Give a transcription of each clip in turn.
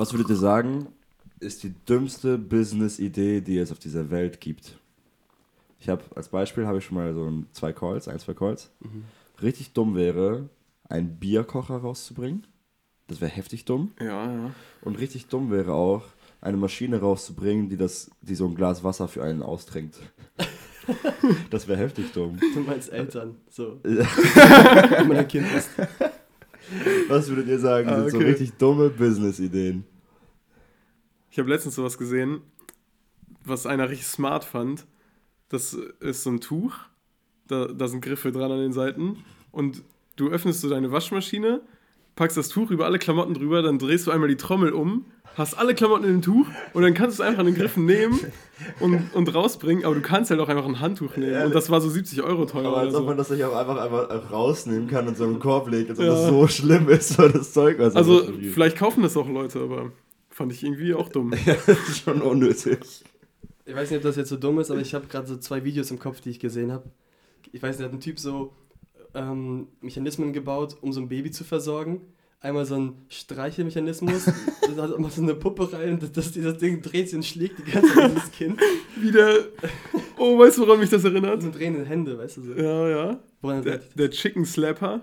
Was würdet ihr sagen, ist die dümmste Business-Idee, die es auf dieser Welt gibt? Ich habe als Beispiel habe ich schon mal so ein, zwei Calls, ein, zwei Calls. Richtig dumm wäre, einen Bierkocher rauszubringen. Das wäre heftig dumm. Ja, ja. Und richtig dumm wäre auch, eine Maschine rauszubringen, die, das, die so ein Glas Wasser für einen austrinkt. das wäre heftig dumm. Du meinst Eltern. So. Ja. Wenn man ein Kind ist. Was würdet ihr sagen, Ah, sind so okay. richtig dumme Business-Ideen? Ich habe letztens sowas gesehen, was einer richtig smart fand. Das ist so ein Tuch, da, da sind Griffe dran an den Seiten und du öffnest so deine Waschmaschine, packst das Tuch über alle Klamotten drüber, dann drehst du einmal die Trommel um, hast alle Klamotten in dem Tuch und dann kannst du es einfach an den Griffen nehmen und, und rausbringen, aber du kannst halt auch einfach ein Handtuch nehmen und das war so 70 Euro teuer Aber als ob so. man das nicht auch einfach, einfach rausnehmen kann und so einen Korb legt, als ob Ja. das so schlimm ist, so das Zeug, was Also vielleicht kaufen das auch Leute, aber fand ich irgendwie auch dumm. das ist schon unnötig. Ich weiß nicht, ob das jetzt so dumm ist, aber ich habe gerade so zwei Videos im Kopf, die ich gesehen habe. Ich weiß nicht, hat ein Typ so ähm, Mechanismen gebaut, um so ein Baby zu versorgen. Einmal so ein Streichelmechanismus, da hat immer so eine Puppe rein, und das, dieses Ding dreht sich und schlägt die ganze Zeit dieses Kind. Wieder, oh, weißt du, woran mich das erinnert? So drehende Hände, weißt du so. Ja, ja. Der, das der Chicken Slapper.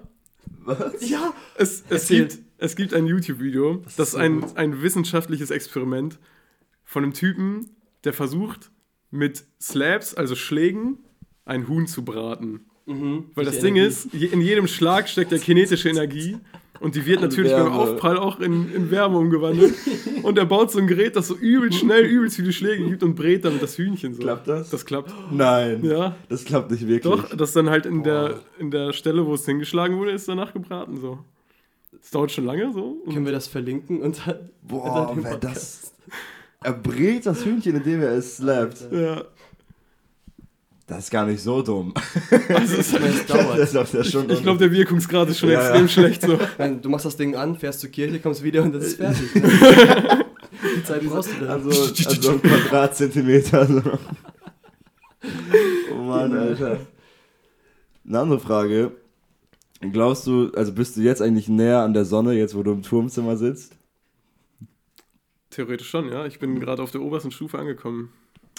Was? ja! Es, es, Erzähl. gibt, es gibt ein YouTube-Video, das, ist ist so ein, gut. ein wissenschaftliches Experiment von einem Typen, der versucht, mit Slabs, also Schlägen, ein Huhn zu braten. Mhm. Weil das Ding Energie. ist, in jedem Schlag steckt ja kinetische Energie und die wird natürlich beim. Aufprall auch in, in Wärme umgewandelt. Und er baut so ein Gerät, das so übel schnell, übelst viele Schläge gibt und brät damit das Hühnchen so. Klappt das? Das klappt. Nein, Ja. das klappt nicht wirklich. Doch, das dann halt in der, in der Stelle, wo es hingeschlagen wurde, ist danach gebraten so. Das dauert schon lange so. Und Können wir das verlinken und dann. Boah, den wer das... Er brät das Hühnchen, indem er es slappt. ja. Das ist gar nicht so dumm. Also es, Ich es dauert. Das ist ja schon ich glaube, der Wirkungsgrad ist schon Ja, extrem ja. schlecht so. Nein, du machst das Ding an, fährst zur Kirche, kommst wieder und dann ist es fertig. Ne? Die Zeit brauchst du dann. Also, also ein Quadratzentimeter. So. Oh Mann, Alter. Eine andere Frage. Glaubst du, also bist du jetzt eigentlich näher an der Sonne, jetzt wo du im Turmzimmer sitzt? Theoretisch schon, ja. Ich bin gerade auf der obersten Stufe angekommen.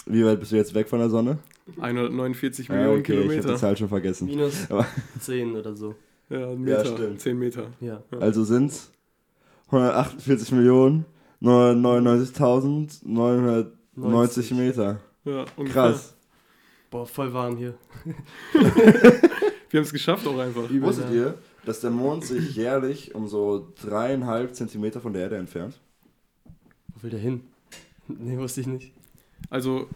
Wie weit bist du jetzt weg von der Sonne? 149 Ah, Millionen okay, ich habe die Kilometer. Zahl schon vergessen. Minus Aber- 10 oder so. Ja, Meter, stimmt. 10 Meter. Ja. Also sind es 148 Millionen 999.990 90. Meter. Ja, ungefähr. Krass. Boah, voll warm hier. Wir haben es geschafft auch einfach. Übel, Wusstet ja. ihr, dass der Mond sich jährlich um so dreieinhalb Zentimeter von der Erde entfernt? Wo will der hin? Nee, wusste ich nicht. Also,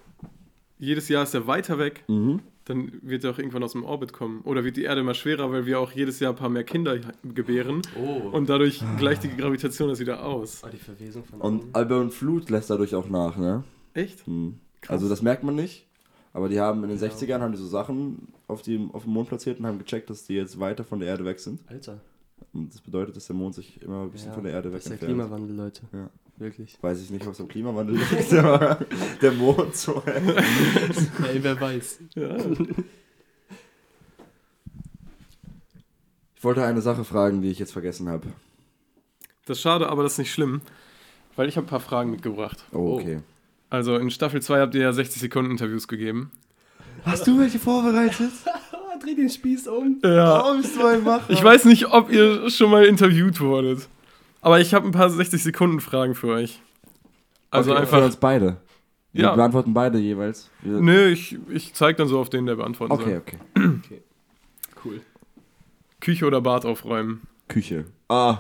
jedes Jahr ist er weiter weg, Mhm. dann wird er auch irgendwann aus dem Orbit kommen. Oder wird die Erde immer schwerer, weil wir auch jedes Jahr ein paar mehr Kinder gebären. Oh. Und dadurch gleicht die Gravitation das wieder aus. Ah, die Verwesung von Und. Albion Flut lässt dadurch auch nach, ne? Echt? Mhm. Krass. Also das merkt man nicht. Aber die haben in den Ja. 60ern haben die so Sachen auf, die, auf dem Mond platziert und haben gecheckt, dass die jetzt weiter von der Erde weg sind. Alter. Und das bedeutet, dass der Mond sich immer ein bisschen Ja, von der Erde weg Das ist der entfernt. Klimawandel, Leute. Ja. Wirklich. Weiß ich nicht, was am Klimawandel liegt, aber der Mond so. Ey, wer weiß. Ja. Ich wollte eine Sache fragen, die ich jetzt vergessen habe. Das ist schade, aber das ist nicht schlimm. Weil ich habe ein paar Fragen mitgebracht. Oh, okay. Also in Staffel 2 habt ihr ja 60 Sekunden Interviews gegeben. Hast du welche vorbereitet? Ah, dreh den Spieß um. Ja. Oh, bist du ein Macher? Ich weiß nicht, ob ihr schon mal interviewt wurdet. Aber ich habe ein paar 60 Sekunden Fragen für euch. Also okay, einfach. Für uns beide. Wir Ja. beantworten beide jeweils. Wir, Nö, ich, ich zeig dann so auf den, der beantworten Okay, soll. okay. Cool. Küche oder Bad aufräumen? Küche. Ah,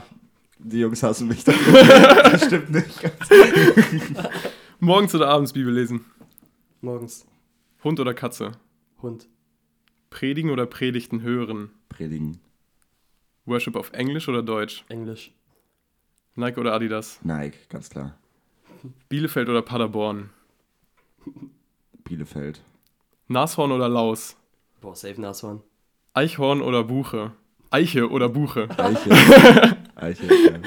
die Jungs hassen mich dann. das stimmt nicht. Morgens oder abends Bibel lesen? Morgens. Hund oder Katze? Hund. Predigen oder Predigten hören? Predigen. Worship auf Englisch oder Deutsch? Englisch. Nike oder Adidas? Nike, ganz klar. Bielefeld oder Paderborn? Bielefeld. Nashorn oder Laus? Boah, safe Nashorn. Eichhorn oder Buche? Eiche oder Buche? Eiche. Eiche. ja.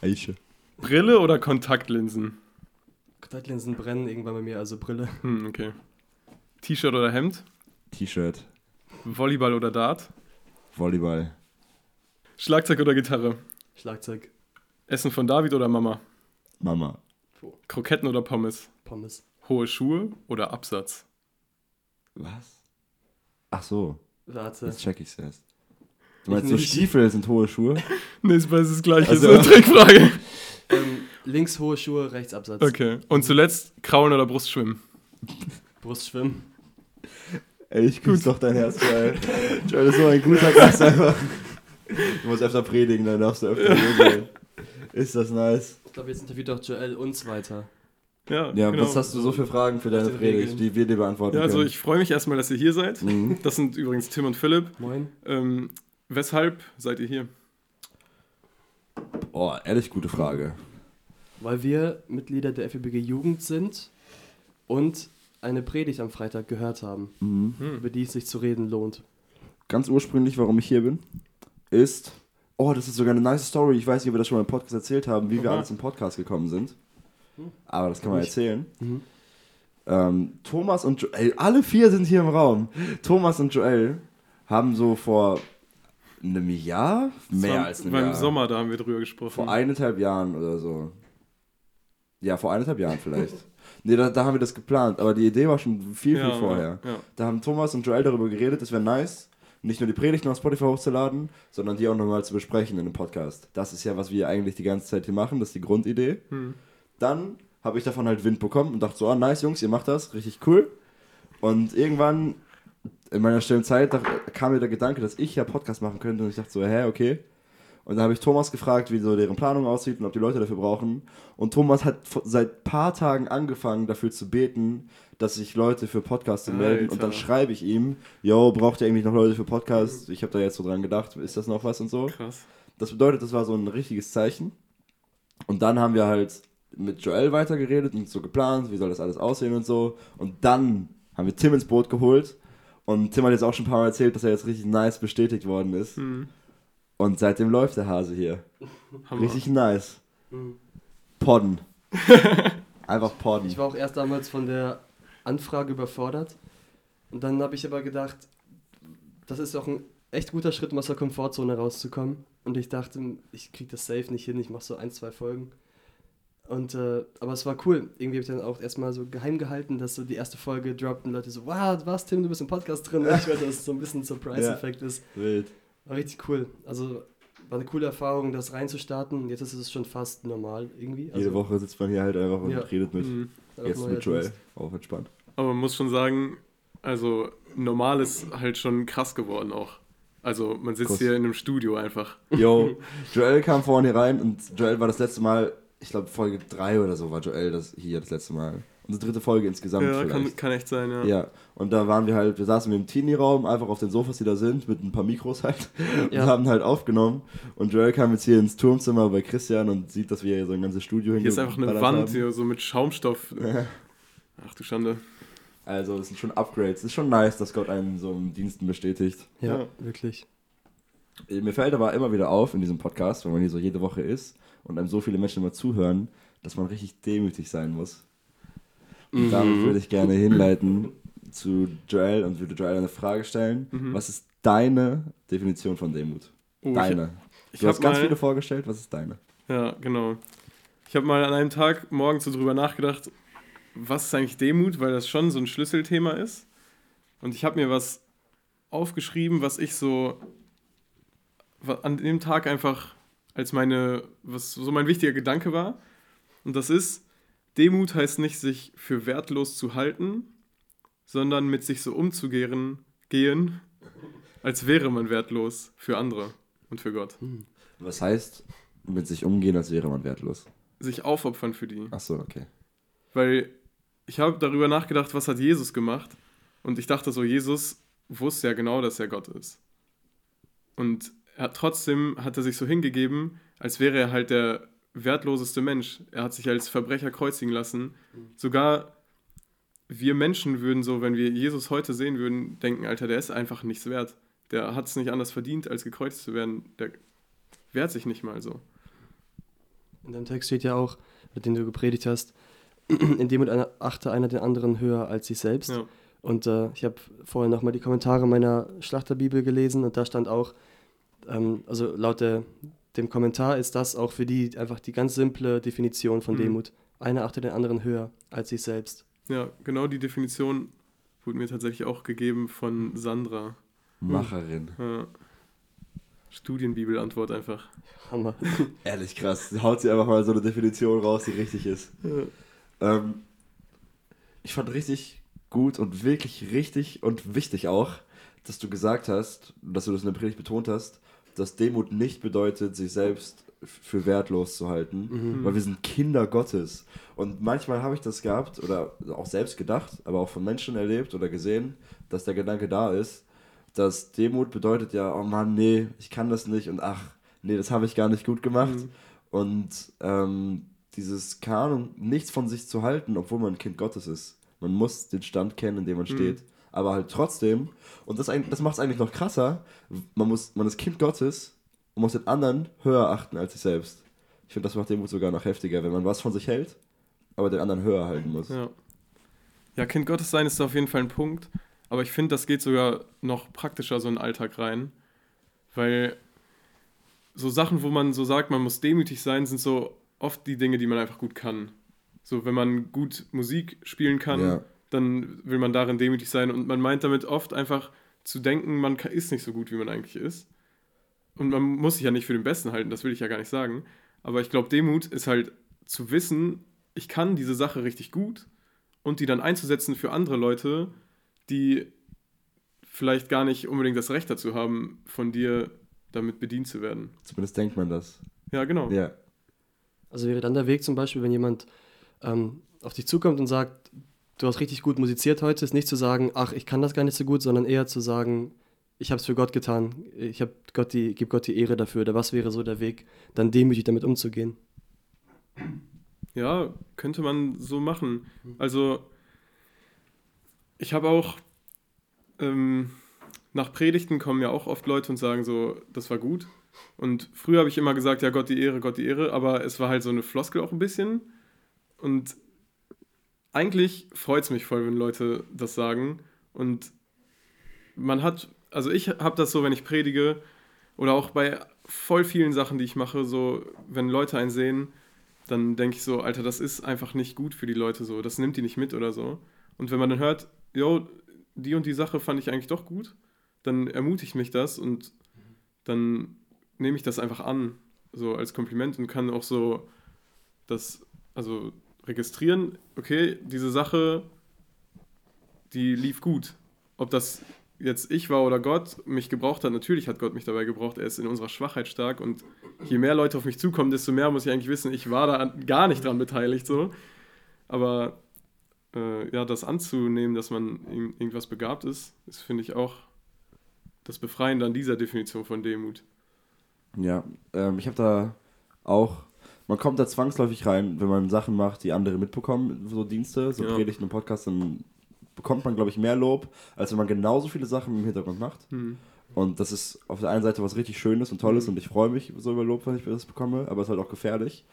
Eiche. Brille oder Kontaktlinsen? Kontaktlinsen brennen irgendwann bei mir, also Brille. Hm, okay. T-Shirt oder Hemd? T-Shirt. Volleyball oder Dart? Volleyball. Schlagzeug oder Gitarre? Schlagzeug. Essen von David oder Mama? Mama. Kroketten oder Pommes? Pommes. Hohe Schuhe oder Absatz? Was? Ach so, Warte. jetzt check ich's erst. Du meinst so nicht. Stiefel sind hohe Schuhe? Nee, ist beides das gleiche. Also- so eine Trickfrage. Ähm, links hohe Schuhe, rechts Absatz. Okay. Und zuletzt Kraulen oder Brustschwimmen? Brustschwimmen. Ey, ich küsse doch dein Herz, Joel. Joel ist so ein guter Gast einfach. Du musst öfter predigen, dann darfst du öfter sein. Ist das nice. Ich glaube, jetzt interviewt doch Joel uns weiter. Ja, Ja, genau. was hast du so für Fragen für deine Predigt, die wir dir beantworten Ja, also können? ich freue mich erstmal, dass ihr hier seid. Mhm. Das sind übrigens Tim und Philipp. Moin. Ähm, weshalb seid ihr hier? Oh, ehrlich gute Frage. Weil wir Mitglieder der FEBG Jugend sind und eine Predigt am Freitag gehört haben, Mhm. über die es sich zu reden lohnt. Ganz ursprünglich, warum ich hier bin, ist. Oh, das ist sogar eine nice Story. Ich weiß nicht, ob wir das schon mal im Podcast erzählt haben, wie wir Oha. alles im Podcast gekommen sind. Hm. Aber das kann man erzählen. Mhm. Ähm, Thomas und Joel, alle vier sind hier im Raum. Thomas und Joel haben so vor einem Jahr, mehr war als einem beim Jahr, Sommer, da haben wir drüber gesprochen. vor eineinhalb Jahren oder so. Ja, vor eineinhalb Jahren vielleicht. nee, da, da haben wir das geplant, aber die Idee war schon viel, viel ja, vorher. Ja. Da haben Thomas und Joel darüber geredet, es wäre nice, nicht nur die Predigten auf Spotify hochzuladen, sondern die auch nochmal zu besprechen in einem Podcast. Das ist ja, was wir eigentlich die ganze Zeit hier machen, das ist die Grundidee. Hm. Dann habe ich davon halt Wind bekommen und dachte so, ah, nice Jungs, ihr macht das, richtig cool. Und irgendwann in meiner stillen Zeit da kam mir der Gedanke, dass ich ja Podcast machen könnte und ich dachte so, hä, okay. Und dann habe ich Thomas gefragt, wie so deren Planung aussieht und ob die Leute dafür brauchen. Und Thomas hat seit paar Tagen angefangen, dafür zu beten, dass sich Leute für Podcasts melden. Und dann schreibe ich ihm, yo, braucht ihr eigentlich noch Leute für Podcasts? Ich habe da jetzt so dran gedacht, ist das noch was und so. Krass. Das bedeutet, das war so ein richtiges Zeichen. Und dann haben wir halt mit Joel weitergeredet und so geplant, wie soll das alles aussehen und so. Und dann haben wir Tim ins Boot geholt. Und Tim hat jetzt auch schon ein paar Mal erzählt, dass er jetzt richtig nice bestätigt worden ist. Hm. Und seitdem läuft der Hase hier. Hammer. Richtig nice. Mhm. Podden. Einfach podden. Ich war auch erst damals von der Anfrage überfordert. Und dann habe ich aber gedacht, das ist auch ein echt guter Schritt, um aus der Komfortzone rauszukommen. Und ich dachte, ich kriege das safe nicht hin, ich mache so ein, zwei Folgen. Und, äh, aber es war cool. Irgendwie habe ich dann auch erstmal so geheim gehalten, dass so die erste Folge droppt und Leute so, wow, was, Tim, du bist im Podcast drin. Und ich weiß, dass es so ein bisschen ein Surprise-Effekt ist. Wild. War richtig cool. Also war eine coole Erfahrung, das reinzustarten. Jetzt ist es schon fast normal irgendwie. Also, Jede Woche sitzt man hier halt einfach und Ja. redet mit. Hm. auch Jetzt mit Joel. Auch entspannt. Aber man muss schon sagen, also normal ist halt schon krass geworden auch. Also man sitzt Kuss. hier in einem Studio einfach. Yo, Joel kam vorhin hier rein und Joel war das letzte Mal, ich glaube Folge 3 oder so war Joel das hier das letzte Mal. Unsere dritte Folge insgesamt Ja, vielleicht. kann, kann echt sein, ja. Ja, und da waren wir halt, wir saßen im Teenie-Raum, einfach auf den Sofas, die da sind, mit ein paar Mikros halt, und Ja. haben halt aufgenommen. Und Joel kam jetzt hier ins Turmzimmer bei Christian und sieht, dass wir hier so ein ganzes Studio Hier ist einfach eine Wand haben. hier so mit Schaumstoff. Ach du Schande. Also, es sind schon Upgrades. Es ist schon nice, dass Gott einen so im Diensten bestätigt. Ja, Ja. wirklich. Mir fällt aber immer wieder auf in diesem Podcast, wenn man hier so jede Woche ist und einem so viele Menschen immer zuhören, dass man richtig demütig sein muss. Und Mhm. damit würde ich gerne hinleiten zu Joel und würde Joel eine Frage stellen. Mhm. Was ist deine Definition von Demut? Oh, deine. Ich, Du ich hast hab ganz mal, viele vorgestellt, was ist deine? Ja, genau. Ich habe mal an einem Tag morgens so drüber nachgedacht, was ist eigentlich Demut, weil das schon so ein Schlüsselthema ist. Und ich habe mir was aufgeschrieben, was ich so an dem Tag einfach als meine, was so mein wichtiger Gedanke war. Und das ist, Demut heißt nicht, sich für wertlos zu halten, sondern mit sich so umzugehen, gehen, als wäre man wertlos für andere und für Gott. Was heißt, mit sich umgehen, als wäre man wertlos? Sich aufopfern für die. Achso, okay. Weil ich habe darüber nachgedacht, was hat Jesus gemacht? Und ich dachte so, Jesus wusste ja genau, dass er Gott ist. Und er hat trotzdem hat er sich so hingegeben, als wäre er halt der wertloseste Mensch. Er hat sich als Verbrecher kreuzigen lassen. Sogar wir Menschen würden so, wenn wir Jesus heute sehen würden, denken, Alter, der ist einfach nichts wert. Der hat es nicht anders verdient, als gekreuzt zu werden. Der wehrt sich nicht mal so. In deinem Text steht ja auch, mit dem du gepredigt hast, in dem und einer achte einer den anderen höher als sich selbst. Ja. Und äh, ich habe vorher nochmal die Kommentare meiner Schlachterbibel gelesen und da stand auch, ähm, also laut der dem Kommentar ist das auch für die einfach die ganz simple Definition von Mhm. Demut. Einer achtet den anderen höher als sich selbst. Ja, genau die Definition wurde mir tatsächlich auch gegeben von Sandra. Macherin. Ja. Studienbibelantwort einfach. Hammer. Ehrlich krass. Haut sie einfach mal so eine Definition raus, die richtig ist. Ja. Ähm, ich fand richtig gut und wirklich richtig und wichtig auch, dass du gesagt hast, dass du das in der Predigt betont hast, dass Demut nicht bedeutet, sich selbst für wertlos zu halten, Mhm. weil wir sind Kinder Gottes. Und manchmal habe ich das gehabt oder auch selbst gedacht, aber auch von Menschen erlebt oder gesehen, dass der Gedanke da ist, dass Demut bedeutet ja, oh Mann, nee, ich kann das nicht und ach, nee, das habe ich gar nicht gut gemacht. Mhm. Und ähm, dieses, keine Ahnung, nichts von sich zu halten, obwohl man ein Kind Gottes ist. Man muss den Stand kennen, in dem man Mhm. steht. Aber halt trotzdem, und das, das macht es eigentlich noch krasser, man, muss, man ist Kind Gottes und muss den anderen höher achten als sich selbst. Ich finde, das macht Demut sogar noch heftiger, wenn man was von sich hält, aber den anderen höher halten muss. Ja. ja, Kind Gottes sein ist auf jeden Fall ein Punkt. Aber ich finde, das geht sogar noch praktischer so in den Alltag rein. Weil so Sachen, wo man so sagt, man muss demütig sein, sind so oft die Dinge, die man einfach gut kann. So, wenn man gut Musik spielen kann, Ja. Dann will man darin demütig sein. Und man meint damit oft einfach zu denken, man ist nicht so gut, wie man eigentlich ist. Und man muss sich ja nicht für den Besten halten, das will ich ja gar nicht sagen. Aber ich glaube, Demut ist halt zu wissen, ich kann diese Sache richtig gut und die dann einzusetzen für andere Leute, die vielleicht gar nicht unbedingt das Recht dazu haben, von dir damit bedient zu werden. Zumindest denkt man das. Ja, genau. Ja. Also wäre dann der Weg zum Beispiel, wenn jemand ähm, auf dich zukommt und sagt, du hast richtig gut musiziert heute, ist nicht zu sagen, ach, ich kann das gar nicht so gut, sondern eher zu sagen, ich habe es für Gott getan, ich habe Gott die, gebe Gott die Ehre dafür. Oder was wäre so der Weg, dann demütig damit umzugehen? Ja, könnte man so machen. Also, ich habe auch, ähm, nach Predigten kommen ja auch oft Leute und sagen so, das war gut. Und früher habe ich immer gesagt, ja, Gott die Ehre, Gott die Ehre, aber es war halt so eine Floskel auch ein bisschen. Und eigentlich freut es mich voll, wenn Leute das sagen. Und man hat, also ich habe das so, wenn ich predige oder auch bei voll vielen Sachen, die ich mache, so, wenn Leute einen sehen, dann denke ich so, Alter, das ist einfach nicht gut für die Leute so, das nimmt die nicht mit oder so. Und wenn man dann hört, yo, die und die Sache fand ich eigentlich doch gut, dann ermutigt mich das und dann nehme ich das einfach an, so als Kompliment und kann auch so das, also registrieren, okay, diese Sache, die lief gut. Ob das jetzt ich war oder Gott mich gebraucht hat, natürlich hat Gott mich dabei gebraucht, er ist in unserer Schwachheit stark und je mehr Leute auf mich zukommen, desto mehr muss ich eigentlich wissen, ich war da an- gar nicht dran beteiligt so. Aber äh, ja, das anzunehmen, dass man in irgendwas begabt ist, ist, finde ich, auch das Befreiende an dieser Definition von Demut. Ja, ähm, ich habe da auch, man kommt da zwangsläufig rein, wenn man Sachen macht, die andere mitbekommen, so Dienste, so Ja. Predigten und Podcasts, dann bekommt man, glaube ich, mehr Lob, als wenn man genauso viele Sachen im Hintergrund macht. Hm. Und das ist auf der einen Seite was richtig Schönes und Tolles Mhm. und ich freue mich so über Lob, wenn ich das bekomme, aber es ist halt auch gefährlich.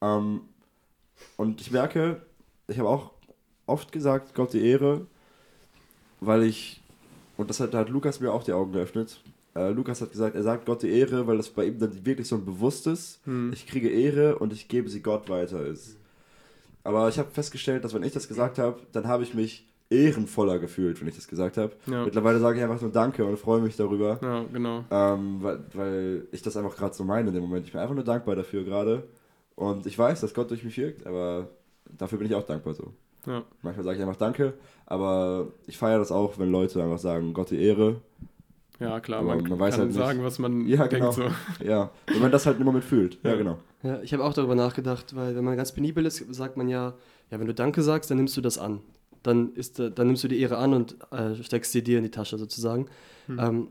Ähm, und ich merke, ich habe auch oft gesagt, Gott die Ehre, weil ich, und das hat, da hat Lukas mir auch die Augen geöffnet. Äh, Lukas hat gesagt, er sagt Gott die Ehre, weil das bei ihm dann wirklich so ein bewusstes, Hm. ich kriege Ehre und ich gebe sie Gott weiter ist. Aber ich habe festgestellt, dass wenn ich das gesagt habe, dann habe ich mich ehrenvoller gefühlt, wenn ich das gesagt habe. Ja. Mittlerweile sage ich einfach nur Danke und freue mich darüber. ja, genau. Ähm, weil, weil ich das einfach gerade so meine in dem Moment. Ich bin einfach nur dankbar dafür gerade. Und ich weiß, dass Gott durch mich wirkt, aber dafür bin ich auch dankbar so. Ja. Manchmal sage ich einfach Danke, aber ich feiere das auch, wenn Leute einfach sagen, Gott die Ehre. Ja, klar, man, man weiß kann halt nicht- sagen, was man Ja, denkt. genau. So. Ja, wenn man das halt im Moment fühlt. Ja, Ja. genau. Ja, ich habe auch darüber nachgedacht, weil wenn man ganz penibel ist, sagt man ja, ja, wenn du Danke sagst, dann nimmst du das an. Dann, ist, dann nimmst du die Ehre an und äh, steckst sie dir in die Tasche sozusagen. Hm. Ähm,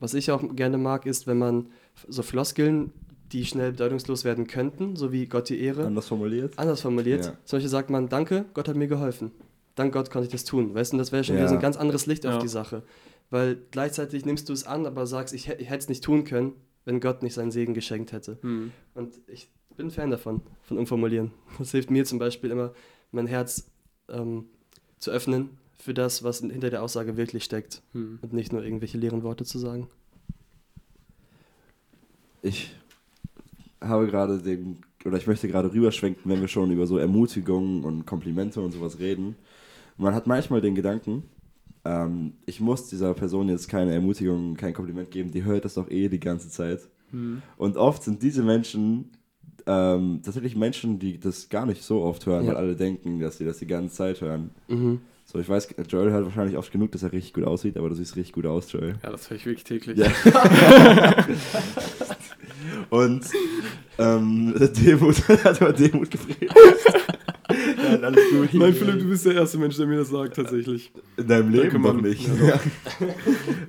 was ich auch gerne mag, ist, wenn man so Floskeln, die schnell bedeutungslos werden könnten, so wie Gott die Ehre, Anders formuliert. anders formuliert. Ja. Zum Beispiel sagt man, danke, Gott hat mir geholfen. Dank Gott konnte ich das tun. Weißt du, das wäre schon wieder Ja. so ein ganz anderes Licht auf die Sache. Weil gleichzeitig nimmst du es an, aber sagst, ich, ich hätte es nicht tun können, wenn Gott nicht seinen Segen geschenkt hätte. Hm. Und ich bin ein Fan davon, von Umformulieren. Das hilft mir zum Beispiel immer, mein Herz ähm, zu öffnen für das, was hinter der Aussage wirklich steckt Hm. und nicht nur irgendwelche leeren Worte zu sagen. Ich habe gerade den, oder ich möchte gerade rüberschwenken, wenn wir schon über so Ermutigungen und Komplimente und sowas reden. Man hat manchmal den Gedanken, ähm, ich muss dieser Person jetzt keine Ermutigung, kein Kompliment geben, die hört das doch eh die ganze Zeit. Hm. Und oft sind diese Menschen ähm, tatsächlich Menschen, die das gar nicht so oft hören, Ja. weil alle denken, dass sie das die ganze Zeit hören. Mhm. So, ich weiß, Joel hört wahrscheinlich oft genug, dass er richtig gut aussieht, aber du siehst richtig gut aus, Joel. Ja, das höre ich wirklich täglich. Ja. Und ähm, Demut hat aber Demut gefragt. Nein, alles gut. Nein, Philipp, du bist der erste Mensch, der mir das sagt, tatsächlich. In deinem Leben Danke, noch Mann. nicht. Ja,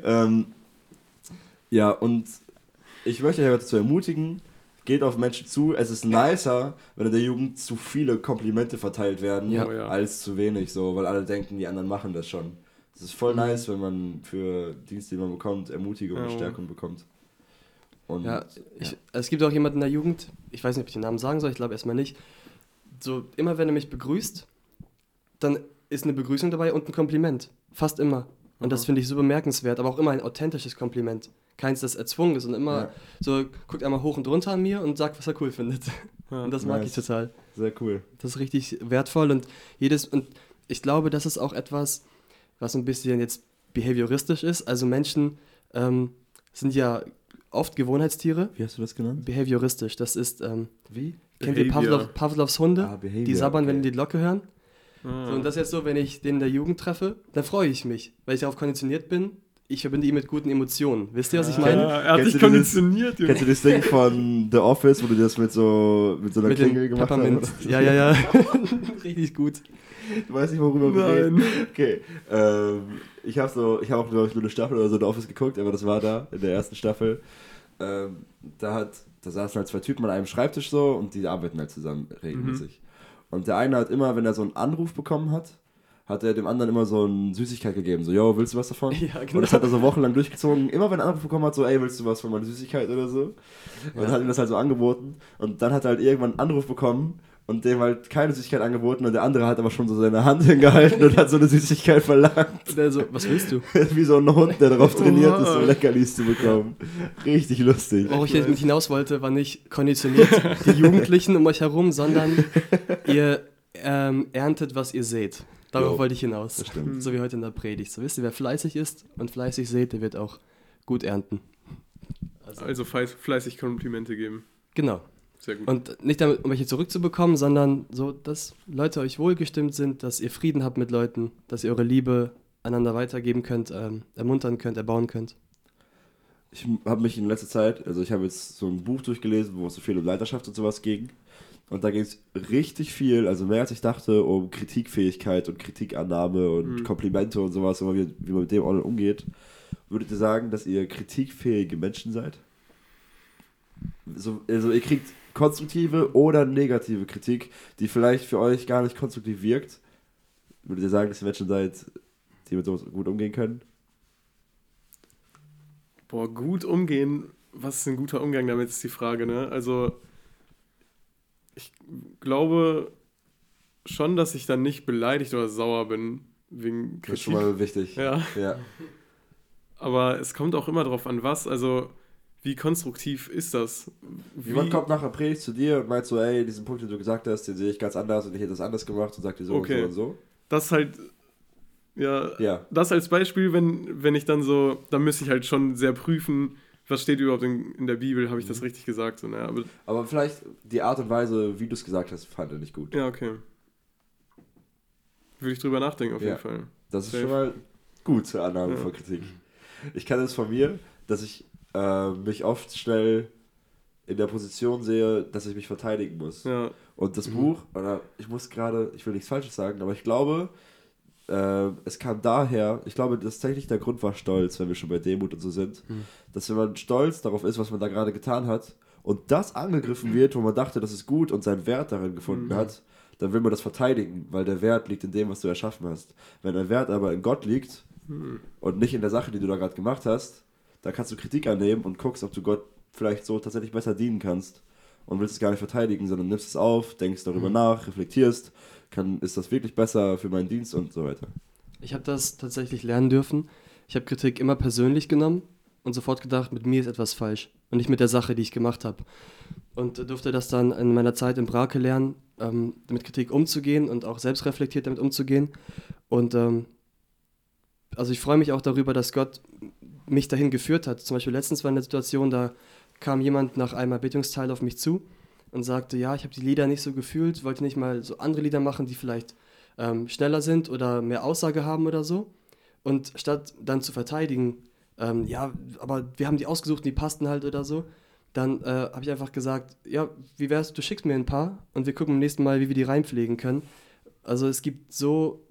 Ja, ähm, ja und ich möchte euch heute zu ermutigen, geht auf Menschen zu. Es ist nicer, wenn in der Jugend zu viele Komplimente verteilt werden, Ja. Oh ja. als zu wenig, so, weil alle denken, die anderen machen das schon. Es ist voll Mhm. nice, wenn man für Dienste, die man bekommt, Ermutigung und Ja. Stärkung bekommt. Und Ja, ich, es gibt auch jemanden in der Jugend, ich weiß nicht, ob ich den Namen sagen soll, ich glaube erstmal nicht. So, immer wenn er mich begrüßt, dann ist eine Begrüßung dabei und ein Kompliment. Fast immer. Und das Aha. finde ich so bemerkenswert, aber auch immer ein authentisches Kompliment. Keins, das erzwungen ist und immer Ja. so guckt einmal hoch und runter an mir und sagt, was er cool findet. Ja. Und das mag nice. ich total. sehr cool. Das ist richtig wertvoll und jedes und ich glaube, das ist auch etwas, was ein bisschen jetzt behavioristisch ist. Also Menschen ähm, sind ja oft Gewohnheitstiere. Wie hast du das genannt? Behavioristisch, das ist, ähm, Wie? Kennt ihr. Pavlov, Pavlovs Hunde? Ah, Behavior, die sabbern, wenn okay. die die Glocke hören. Ah. So, und das ist jetzt so, wenn ich den in der Jugend treffe, dann freue ich mich, weil ich darauf konditioniert bin. Ich verbinde ihn mit guten Emotionen. Wisst ihr, was ich Ah. meine? Ja, er hat dieses- konditioniert, Junge. Kennst du das Ding von The Office, wo du das mit so, mit so einer Mit Klingel gemacht Peppermint. hast? Ja, ja, ja. Richtig gut. Du weißt nicht, worüber wir reden. Okay. Ähm, ich habe so, ich habe auch, glaube ich, nur eine Staffel oder so The Office geguckt, aber das war da in der ersten Staffel. Ähm, da hat, da saßen halt zwei Typen an einem Schreibtisch so und die arbeiten halt zusammen regelmäßig. Und der eine hat immer, wenn er so einen Anruf bekommen hat, hat er dem anderen immer so eine Süßigkeit gegeben. So, yo, willst du was davon? Ja, Und genau. das hat er so wochenlang durchgezogen. Immer wenn er einen Anruf bekommen hat, so, ey, willst du was von meiner Süßigkeit oder so? Und Ja. hat ihm das halt so angeboten. Und dann hat er halt irgendwann einen Anruf bekommen und dem halt keine Süßigkeit angeboten und der andere hat aber schon so seine Hand hingehalten und hat so eine Süßigkeit verlangt. Und er so, was willst du? Wie so ein Hund, der darauf trainiert ist, so. Leckerlis zu bekommen. Richtig lustig. Worauf ich jetzt hinaus wollte, war nicht konditioniert die Jugendlichen um euch herum, sondern ihr ähm, erntet, was ihr seht. Darauf Jo, wollte ich hinaus. Das stimmt. So wie heute in der Predigt. So wisst ihr, wer fleißig ist und fleißig sät, der wird auch gut ernten. Also, Also fleiß- fleißig Komplimente geben. genau. Sehr gut. Und nicht damit, um welche zurückzubekommen, sondern so, dass Leute euch wohlgestimmt sind, dass ihr Frieden habt mit Leuten, dass ihr eure Liebe einander weitergeben könnt, ähm, ermuntern könnt, erbauen könnt. Ich habe mich in letzter Zeit, also ich habe jetzt so ein Buch durchgelesen, wo es so viel um Leiterschaft und sowas ging. Und da ging es richtig viel, also mehr als ich dachte, um Kritikfähigkeit und Kritikannahme und Mhm. Komplimente und sowas, wie, wie man mit dem all umgeht. Würdet ihr sagen, dass ihr kritikfähige Menschen seid? So, also ihr kriegt konstruktive oder negative Kritik, die vielleicht für euch gar nicht konstruktiv wirkt. Würdet ihr sagen, dass ihr Menschen seid, die mit sowas gut umgehen können? Boah, gut umgehen. Was ist ein guter Umgang damit, ist die Frage, ne? Also, ich glaube schon, dass ich dann nicht beleidigt oder sauer bin wegen Das ist Kritik. schon mal wichtig. Ja, ja. aber es kommt auch immer darauf an, was. Also, wie konstruktiv ist das? Wie, Jemand kommt nach der Predigt zu dir und meint so, ey, diesen Punkt, den du gesagt hast, den sehe ich ganz anders und ich hätte das anders gemacht und sagt dir so Okay. und so und Das ist halt, ja, so. Ja. das als Beispiel, wenn, wenn ich dann so, dann müsste ich halt schon sehr prüfen, was steht überhaupt in, in der Bibel, habe ich das richtig gesagt? So, ne? Aber Aber vielleicht die Art und Weise, wie du es gesagt hast, fand er nicht gut. ja, okay. Würde ich drüber nachdenken, auf Ja. jeden Fall. Das ist Safe. schon mal gut zur Annahme Ja. von Kritik. Ich kann es von mir, dass ich äh, mich oft schnell in der Position sehe, dass ich mich verteidigen muss. Ja, Und das Mhm. Buch, oder ich muss gerade, ich will nichts Falsches sagen, aber ich glaube, äh, es kam daher, ich glaube, das tatsächlich der Grund war Stolz, wenn wir schon bei Demut und so sind, Mhm. dass wenn man stolz darauf ist, was man da gerade getan hat und das angegriffen wird, wo man dachte, das ist gut und seinen Wert darin gefunden Mhm. hat, dann will man das verteidigen, weil der Wert liegt in dem, was du erschaffen hast. Wenn der Wert aber in Gott liegt hm. und nicht in der Sache, die du da gerade gemacht hast, dann kannst du Kritik annehmen und guckst, ob du Gott vielleicht so tatsächlich besser dienen kannst und willst es gar nicht verteidigen, sondern nimmst es auf, denkst darüber Mhm. nach, reflektierst, kann, ist das wirklich besser für meinen Dienst und so weiter. Ich habe das tatsächlich lernen dürfen. Ich habe Kritik immer persönlich genommen und sofort gedacht, mit mir ist etwas falsch. und nicht mit der Sache, die ich gemacht habe. Und durfte das dann in meiner Zeit in Brake lernen, ähm, mit Kritik umzugehen und auch selbstreflektiert damit umzugehen. Und ähm, also ich freue mich auch darüber, dass Gott mich dahin geführt hat. Zum Beispiel letztens war eine Situation, da kam jemand nach einem Erbittungsteil auf mich zu und sagte, ja, ich habe die Lieder nicht so gefühlt, wollte nicht mal so andere Lieder machen, die vielleicht ähm, schneller sind oder mehr Aussage haben oder so. Und statt dann zu verteidigen, ähm, ja, aber wir haben die ausgesucht und die passten halt oder so, dann äh, habe ich einfach gesagt, ja, wie wär's, du schickst mir ein paar und wir gucken beim nächsten Mal, wie wir die reinpflegen können. Also es gibt so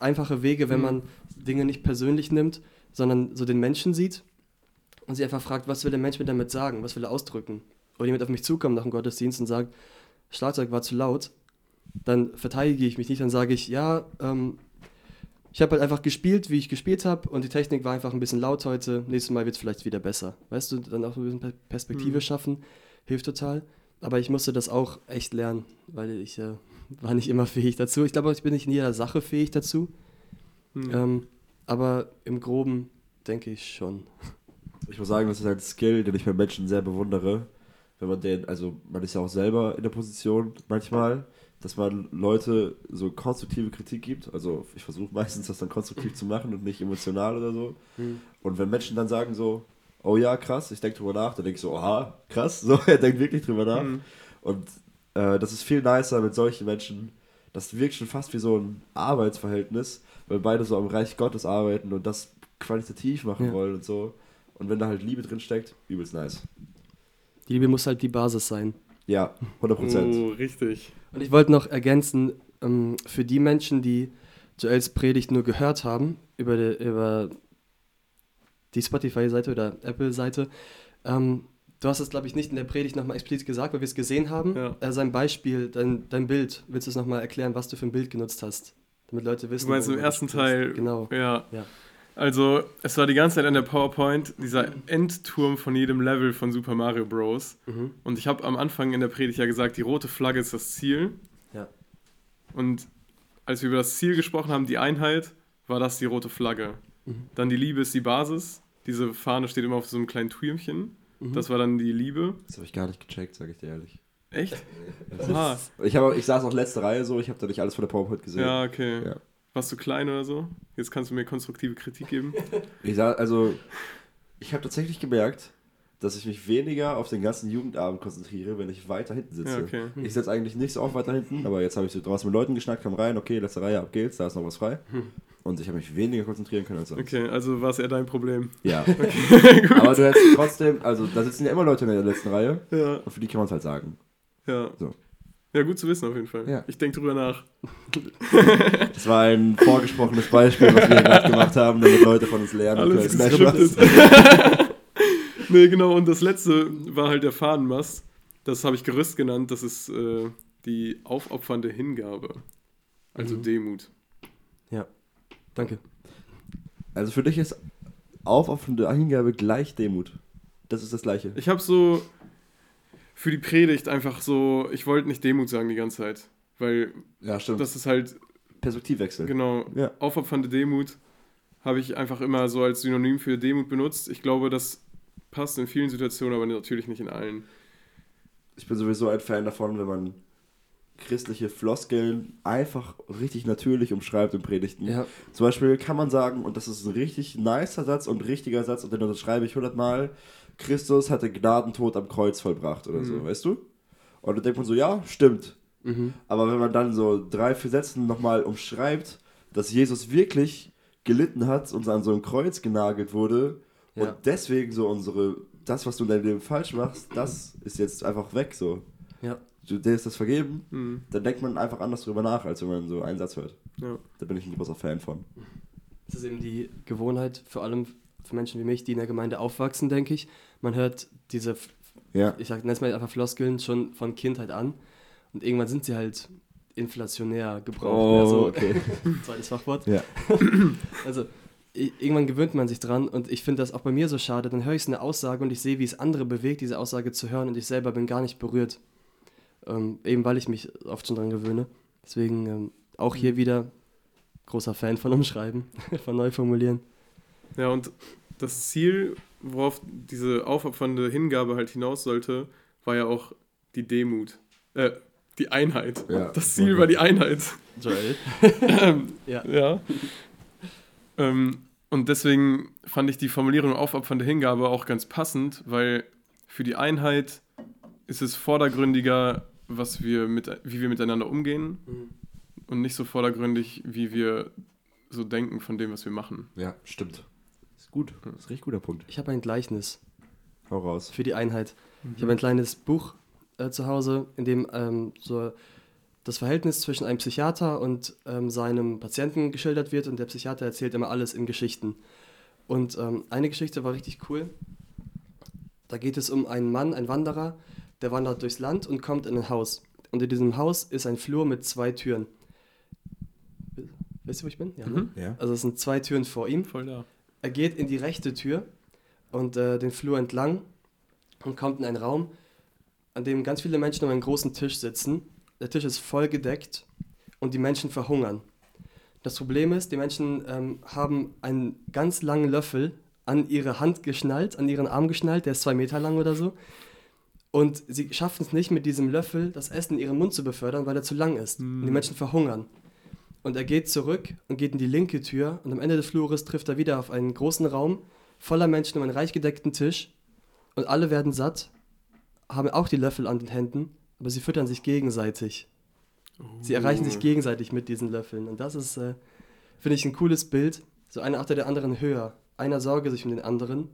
einfache Wege, wenn Mhm. man Dinge nicht persönlich nimmt, sondern so den Menschen sieht und sich einfach fragt, was will der Mensch mir damit sagen, was will er ausdrücken. Oder jemand auf mich zukommt nach dem Gottesdienst und sagt, Schlagzeug war zu laut, dann verteidige ich mich nicht, dann sage ich, ja, ähm, ich habe halt einfach gespielt, wie ich gespielt habe und die Technik war einfach ein bisschen laut heute, nächstes Mal wird es vielleicht wieder besser. Weißt du, dann auch so ein bisschen Per- Perspektive Mhm. schaffen, hilft total. Aber ich musste das auch echt lernen, weil ich äh, war nicht immer fähig dazu. Ich glaube, ich bin nicht in jeder Sache fähig dazu. Hm. Ähm, aber im Groben denke ich schon. Ich muss sagen, das ist ein Skill, den ich bei Menschen sehr bewundere. Wenn man den, also man ist ja auch selber in der Position manchmal, dass man Leute so konstruktive Kritik gibt. Also ich versuche meistens das dann konstruktiv zu machen und nicht emotional oder so. Und wenn Menschen dann sagen so, oh ja, krass, ich denke drüber nach, dann denke ich so, aha, krass, so, er denkt wirklich drüber nach. Mhm. Und äh, das ist viel nicer mit solchen Menschen. Das wirkt schon fast wie so ein Arbeitsverhältnis, weil beide so am Reich Gottes arbeiten und das qualitativ machen Ja. wollen und so. Und wenn da halt Liebe drin steckt, übelst nice. Die Liebe muss halt die Basis sein. Ja, 100 Prozent. Oh, richtig. Und ich wollte noch ergänzen, ähm, für die Menschen, die Joels Predigt nur gehört haben, über die, über die Spotify-Seite oder Apple-Seite, ähm, du hast es, glaube ich, nicht in der Predigt nochmal explizit gesagt, weil wir es gesehen haben. Ja. Äh, sein Beispiel, dein, dein Bild, willst du es nochmal erklären, was du für ein Bild genutzt hast? Damit Leute wissen. Du meinst im ersten. Teil? Genau. Ja. Ja. Also, es war die ganze Zeit an der PowerPoint dieser Endturm von jedem Level von Super Mario Bros. Mhm. Und ich habe am Anfang in der Predigt ja gesagt, die rote Flagge ist das Ziel. Ja. Und als wir über das Ziel gesprochen haben, die Einheit, war das die rote Flagge. Mhm. Dann die Liebe ist die Basis. Diese Fahne steht immer auf so einem kleinen Türmchen. Mhm. Das war dann die Liebe. Das habe ich gar nicht gecheckt, sage ich dir ehrlich. Echt? Aha. Ich, hab, ich saß auch letzte Reihe so, ich habe da nicht alles von der PowerPoint gesehen. Ja, okay. Ja. Warst du klein oder so? Jetzt kannst du mir konstruktive Kritik geben. Ich sag, also, ich habe tatsächlich gemerkt, dass ich mich weniger auf den ganzen Jugendabend konzentriere, wenn ich weiter hinten sitze. Ja, okay. Ich sitze eigentlich nicht so oft weiter hinten, aber jetzt habe ich so draußen mit Leuten geschnackt, kam rein, okay, letzte Reihe, ab geht's, da ist noch was frei. Und ich habe mich weniger konzentrieren können als sonst. Okay, also war es eher dein Problem. Ja. aber du hättest trotzdem, also da sitzen ja immer Leute in der letzten Reihe Ja, und für die kann man es halt sagen. Ja. So. Ja, gut zu wissen auf jeden Fall. Ja. Ich denke drüber nach. Das war ein vorgesprochenes Beispiel, was wir gerade gemacht haben, damit Leute von uns lernen Alles können. Nee, genau, und das letzte war halt der Fahnenmast. Das habe ich Gerüst genannt. Das ist äh, die aufopfernde Hingabe. Also Mhm. Demut. Danke. Also für dich ist aufopfernde Hingabe gleich Demut. Das ist das Gleiche. Ich habe so für die Predigt einfach so, ich wollte nicht Demut sagen die ganze Zeit. Weil Ja, stimmt. das ist halt, Perspektivwechsel. genau, Ja. aufopfernde Demut habe ich einfach immer so als Synonym für Demut benutzt. Ich glaube, das passt in vielen Situationen, aber natürlich nicht in allen. Ich bin sowieso ein Fan davon, wenn man christliche Floskeln einfach richtig natürlich umschreibt in Predigten. Ja. Zum Beispiel kann man sagen, und das ist ein richtig nicer Satz und richtiger Satz, und den unterschreibe ich hundertmal, Christus hat den Gnadentod am Kreuz vollbracht oder so, Mhm. weißt du? Und dann denkt man so, ja, stimmt. Mhm. Aber wenn man dann so drei, vier Sätzen nochmal umschreibt, dass Jesus wirklich gelitten hat und an so ein Kreuz genagelt wurde Ja. und deswegen so unsere, das, was du in deinem Leben falsch machst, das ist jetzt einfach weg so. Ja. Du, dir ist das vergeben, Hm, dann denkt man einfach anders drüber nach, als wenn man so einen Satz hört. ja. Da bin ich ein großer Fan von. Das ist eben die Gewohnheit, vor allem für Menschen wie mich, die in der Gemeinde aufwachsen, denke ich. Man hört diese, Ja. ich sag, nenn's mal einfach Floskeln, schon von Kindheit an. Und irgendwann sind sie halt inflationär gebraucht. Oh, so, okay. Zweites Fachwort. Ja. Also, i- irgendwann gewöhnt man sich dran und ich finde das auch bei mir so schade. Dann höre ich eine Aussage und ich sehe, wie es andere bewegt, diese Aussage zu hören und ich selber bin gar nicht berührt. Ähm, eben weil ich mich oft schon dran gewöhne. Deswegen ähm, auch hier wieder großer Fan von Umschreiben, von Neuformulieren. Ja, und das Ziel worauf diese aufopfernde Hingabe halt hinaus sollte, war ja auch die Demut. Äh, die Einheit. Ja. Das Ziel war die Einheit. Joel. Ähm, Ja. ja. ähm, und deswegen fand ich die Formulierung aufopfernde Hingabe auch ganz passend, weil für die Einheit ist es vordergründiger, was wir mit, wie wir miteinander umgehen Mhm. und nicht so vordergründig, wie wir so denken von dem, was wir machen. Ja, stimmt. Ist gut. Das ist ein richtig guter Punkt. Ich habe ein Gleichnis Hau raus. für die Einheit. Ich habe ein kleines Buch äh, zu Hause, in dem ähm, so das Verhältnis zwischen einem Psychiater und ähm, seinem Patienten geschildert wird und der Psychiater erzählt immer alles in Geschichten. Und ähm, eine Geschichte war richtig cool. Da geht es um einen Mann, einen Wanderer, der wandert durchs Land und kommt in ein Haus. Und in diesem Haus ist ein Flur mit zwei Türen. Weißt du, wo ich bin? Ja, ne? Mhm. Ja. Also es sind zwei Türen vor ihm. Voll da. Er geht in die rechte Tür und äh, den Flur entlang und kommt in einen Raum, an dem ganz viele Menschen um einen großen Tisch sitzen. Der Tisch ist voll gedeckt und die Menschen verhungern. Das Problem ist, die Menschen ähm, haben einen ganz langen Löffel an ihre Hand geschnallt, an ihren Arm geschnallt, der ist zwei Meter lang oder so. Und sie schaffen es nicht, mit diesem Löffel das Essen in ihren Mund zu befördern, weil er zu lang ist. Und die Menschen verhungern. Und er geht zurück und geht in die linke Tür und am Ende des Flures trifft er wieder auf einen großen Raum voller Menschen um einen reich gedeckten Tisch und alle werden satt, haben auch die Löffel an den Händen, aber sie füttern sich gegenseitig. Sie erreichen sich gegenseitig mit diesen Löffeln und das ist, äh, finde ich, ein cooles Bild. So einer achter der anderen höher. Einer sorge sich um den anderen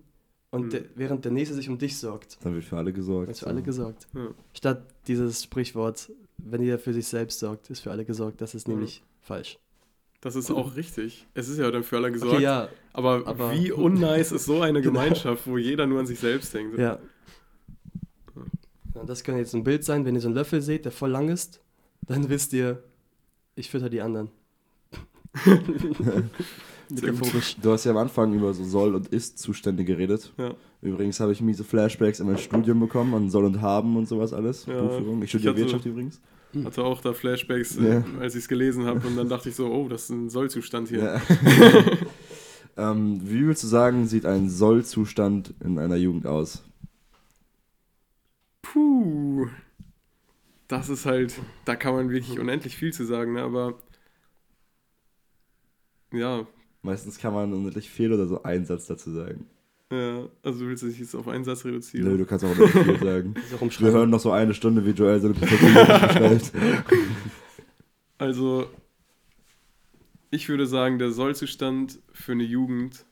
und der, während der nächste sich um dich sorgt. Dann wird für alle gesorgt. Ist für alle gesorgt. Ja. Statt dieses Sprichwort, wenn jeder für sich selbst sorgt, ist für alle gesorgt. Das ist nämlich falsch. Das ist auch richtig. Es ist ja dann für alle gesorgt. Okay, ja, aber, aber- wie unnice ist so eine Genau. Gemeinschaft, wo jeder nur an sich selbst denkt? Ja. ja. Das kann jetzt ein Bild sein, wenn ihr so einen Löffel seht, der voll lang ist, dann wisst ihr, ich fütter die anderen. Du hast ja am Anfang über so Soll- und Ist-Zustände geredet. Ja. Übrigens habe ich miese Flashbacks in mein Studium bekommen an Soll und Haben und sowas alles. Ja, Buchführung. Ich ich studiere hatte- Wirtschaft übrigens. Hatte auch da Flashbacks, Ja. äh, als ich es gelesen habe. Und dann dachte ich so, oh, das ist ein Sollzustand hier. Ja. ähm, wie würdest du sagen, sieht ein Soll-Zustand in einer Jugend aus? Puh. Das ist halt, da kann man wirklich unendlich viel zu sagen, ne? aber ja, Meistens kann man unendlich viel oder so einen Satz dazu sagen. Ja, also du willst dich jetzt auf einen Satz reduzieren. Nö, du kannst auch unendlich viel sagen. Wir hören noch so eine Stunde, wie Joel seine beschreibt. Also, ich würde sagen, der Sollzustand für eine Jugend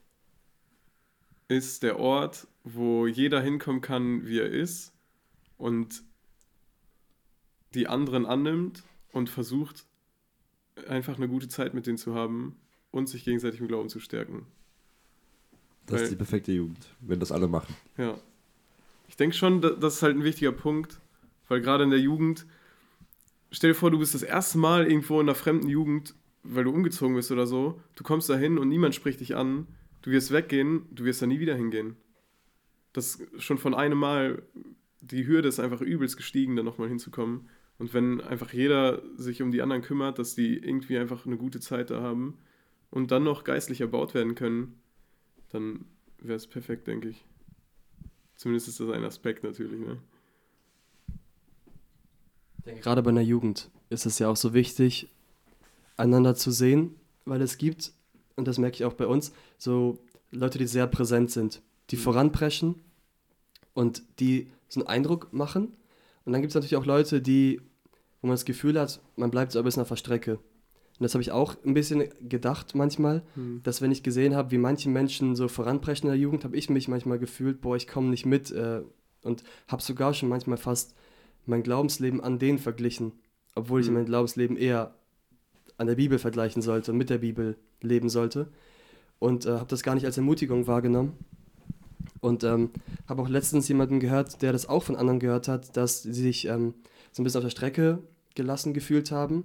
ist der Ort, wo jeder hinkommen kann, wie er ist und die anderen annimmt und versucht, einfach eine gute Zeit mit denen zu haben und sich gegenseitig im Glauben zu stärken. Das ist Weil- die perfekte Jugend, wenn das alle machen. Ja. Ich denke schon, da- das ist halt ein wichtiger Punkt, weil gerade in der Jugend, stell dir vor, du bist das erste Mal irgendwo in einer fremden Jugend, weil du umgezogen bist oder so, du kommst da hin und niemand spricht dich an, du wirst weggehen, du wirst da nie wieder hingehen. Das schon von einem Mal, die Hürde ist einfach übelst gestiegen, da nochmal hinzukommen. Und wenn einfach jeder sich um die anderen kümmert, dass die irgendwie einfach eine gute Zeit da haben und dann noch geistlich erbaut werden können, dann wäre es perfekt, denke ich. Zumindest ist das ein Aspekt natürlich, ne? Gerade bei einer Jugend ist es ja auch so wichtig, einander zu sehen, weil es gibt, und das merke ich auch bei uns, so Leute, die sehr präsent sind, die voranpreschen und die so einen Eindruck machen. Und dann gibt es natürlich auch Leute, die, wo man das Gefühl hat, man bleibt so ein bisschen auf der Strecke. Und das habe ich auch ein bisschen gedacht manchmal, dass wenn ich gesehen habe, wie manche Menschen so voranpreschen in der Jugend, habe ich mich manchmal gefühlt, boah, ich komme nicht mit äh, und habe sogar schon manchmal fast mein Glaubensleben an denen verglichen, obwohl ich Mhm. mein Glaubensleben eher an der Bibel vergleichen sollte und mit der Bibel leben sollte. Und äh, habe das gar nicht als Ermutigung wahrgenommen. Und ähm, habe auch letztens jemanden gehört, der das auch von anderen gehört hat, dass sie sich ähm, so ein bisschen auf der Strecke gelassen gefühlt haben.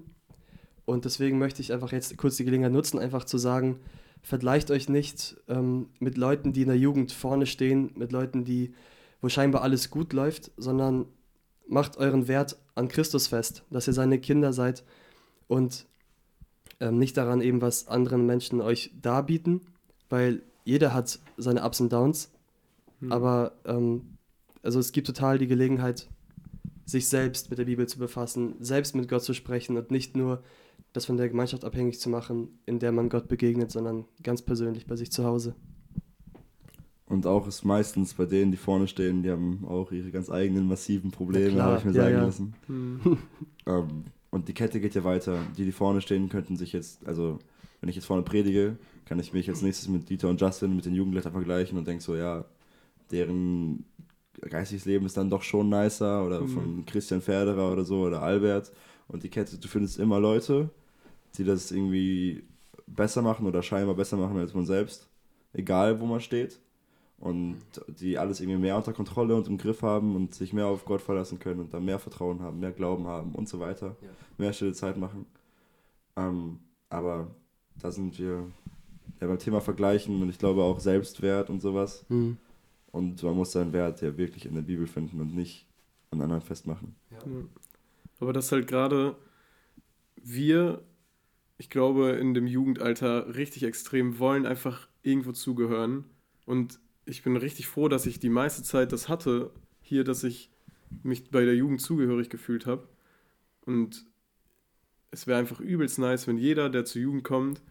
Und deswegen möchte ich einfach jetzt kurz die Gelegenheit nutzen, einfach zu sagen, vergleicht euch nicht ähm, mit Leuten, die in der Jugend vorne stehen, mit Leuten, die, wo scheinbar alles gut läuft, sondern macht euren Wert an Christus fest, dass ihr seine Kinder seid und ähm, nicht daran eben, was anderen Menschen euch darbieten, weil jeder hat seine Ups und Downs Mhm. Aber ähm, also es gibt total die Gelegenheit, sich selbst mit der Bibel zu befassen, selbst mit Gott zu sprechen und nicht nur das von der Gemeinschaft abhängig zu machen, in der man Gott begegnet, sondern ganz persönlich bei sich zu Hause. Und auch ist meistens bei denen, die vorne stehen, die haben auch ihre ganz eigenen massiven Probleme, habe ich mir ja, sagen ja. lassen. Hm. ähm, und die Kette geht ja weiter. Die, die vorne stehen, könnten sich jetzt, also wenn ich jetzt vorne predige, kann ich mich als nächstes mit Dieter und Justin, mit den Jugendleitern vergleichen und denke so, ja, deren geistiges Leben ist dann doch schon nicer oder mhm. von Christian Ferderer oder so oder Albert. Und die Kette, du findest immer Leute, die das irgendwie besser machen oder scheinbar besser machen als man selbst, egal wo man steht. Und die alles irgendwie mehr unter Kontrolle und im Griff haben und sich mehr auf Gott verlassen können und da mehr Vertrauen haben, mehr Glauben haben und so weiter. Ja. Mehr stille Zeit machen. Ähm, aber da sind wir ja beim Thema Vergleichen und ich glaube auch Selbstwert und sowas. Mhm. Und man muss seinen Wert ja wirklich in der Bibel finden und nicht an anderen festmachen. Ja. Aber das halt gerade wir, ich glaube, in dem Jugendalter richtig extrem wollen einfach irgendwo zugehören. Und ich bin richtig froh, dass ich die meiste Zeit das hatte, hier, dass ich mich bei der Jugend zugehörig gefühlt habe. Und es wäre einfach übelst nice, wenn jeder, der zur Jugend kommt,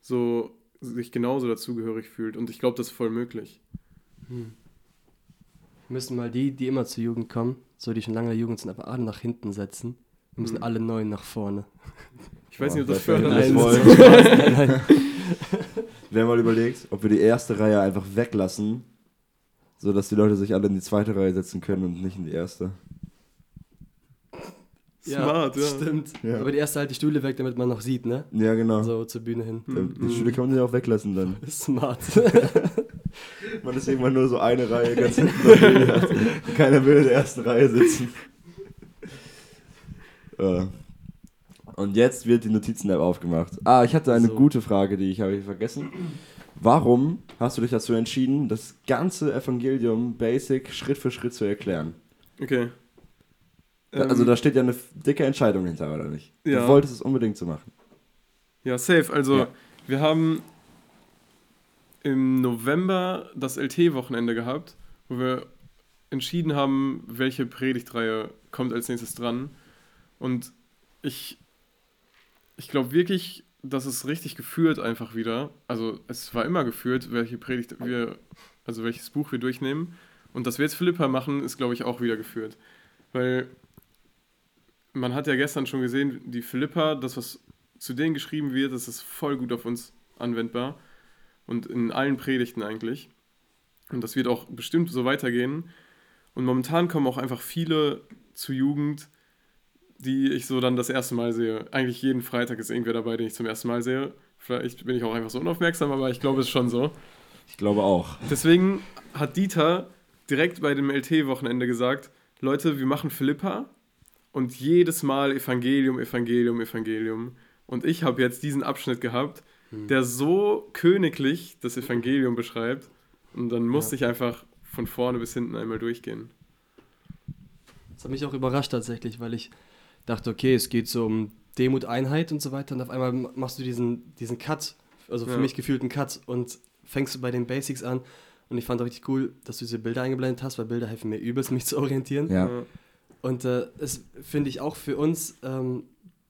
so sich genauso dazugehörig fühlt. Und ich glaube, das ist voll möglich. Hm. Müssen mal die, die immer zur Jugend kommen, so die schon lange in der Jugend sind, aber alle nach hinten setzen. Wir müssen hm. alle neun nach vorne. Ich weiß oh, nicht, ob das förderlich ist. Nein, nein. Wir haben mal überlegt, ob wir die erste Reihe einfach weglassen, sodass die Leute sich alle in die zweite Reihe setzen können und nicht in die erste. Smart, ja. ja. Stimmt. Ja. Aber die erste halt die Stühle weg, damit man noch sieht, ne? Ja, genau. So zur Bühne hin. Mhm. Die Stühle kann man ja auch weglassen dann. Smart. man ist irgendwann nur so eine Reihe ganz hinten. Keiner will in der ersten Reihe sitzen. Ja. Und jetzt wird die Notizen-App aufgemacht. Ah, ich hatte eine so. gute Frage, die ich habe vergessen. Warum hast du dich dazu entschieden, das ganze Evangelium basic Schritt für Schritt zu erklären? Okay. Also ähm, da steht ja eine dicke Entscheidung hinter, oder nicht? Ja. Du wolltest es unbedingt so machen. Ja, safe. Also ja. wir haben im November das LT-Wochenende gehabt, wo wir entschieden haben, welche Predigtreihe kommt als nächstes dran. Und ich ich glaube wirklich, dass es richtig geführt einfach wieder. Also es war immer geführt, welche Predigt wir, also welches Buch wir durchnehmen. Und dass wir jetzt Philippa machen, ist, glaube ich, auch wieder geführt. Weil man hat ja gestern schon gesehen, die Philippa, das, was zu denen geschrieben wird, das ist voll gut auf uns anwendbar. Und in allen Predigten eigentlich. Und das wird auch bestimmt so weitergehen. Und momentan kommen auch einfach viele zur Jugend, die ich so dann das erste Mal sehe. Eigentlich jeden Freitag ist irgendwer dabei, den ich zum ersten Mal sehe. Vielleicht bin ich auch einfach so unaufmerksam, aber ich glaube, es ist schon so. Ich glaube auch. Deswegen hat Dieter direkt bei dem LT-Wochenende gesagt: Leute, wir machen Philippa und jedes Mal Evangelium, Evangelium, Evangelium. Und ich habe jetzt diesen Abschnitt gehabt, hm. der so königlich das Evangelium beschreibt. Und dann musste ja. ich einfach von vorne bis hinten einmal durchgehen. Das hat mich auch überrascht tatsächlich, weil ich dachte, okay, es geht so um Demut, Einheit und so weiter. Und auf einmal machst du diesen, diesen Cut, also für ja. mich gefühlt einen Cut und fängst du bei den Basics an. Und ich fand auch richtig cool, dass du diese Bilder eingeblendet hast, weil Bilder helfen mir übelst, mich zu orientieren. Ja. Und äh, das finde ich auch für uns, ähm,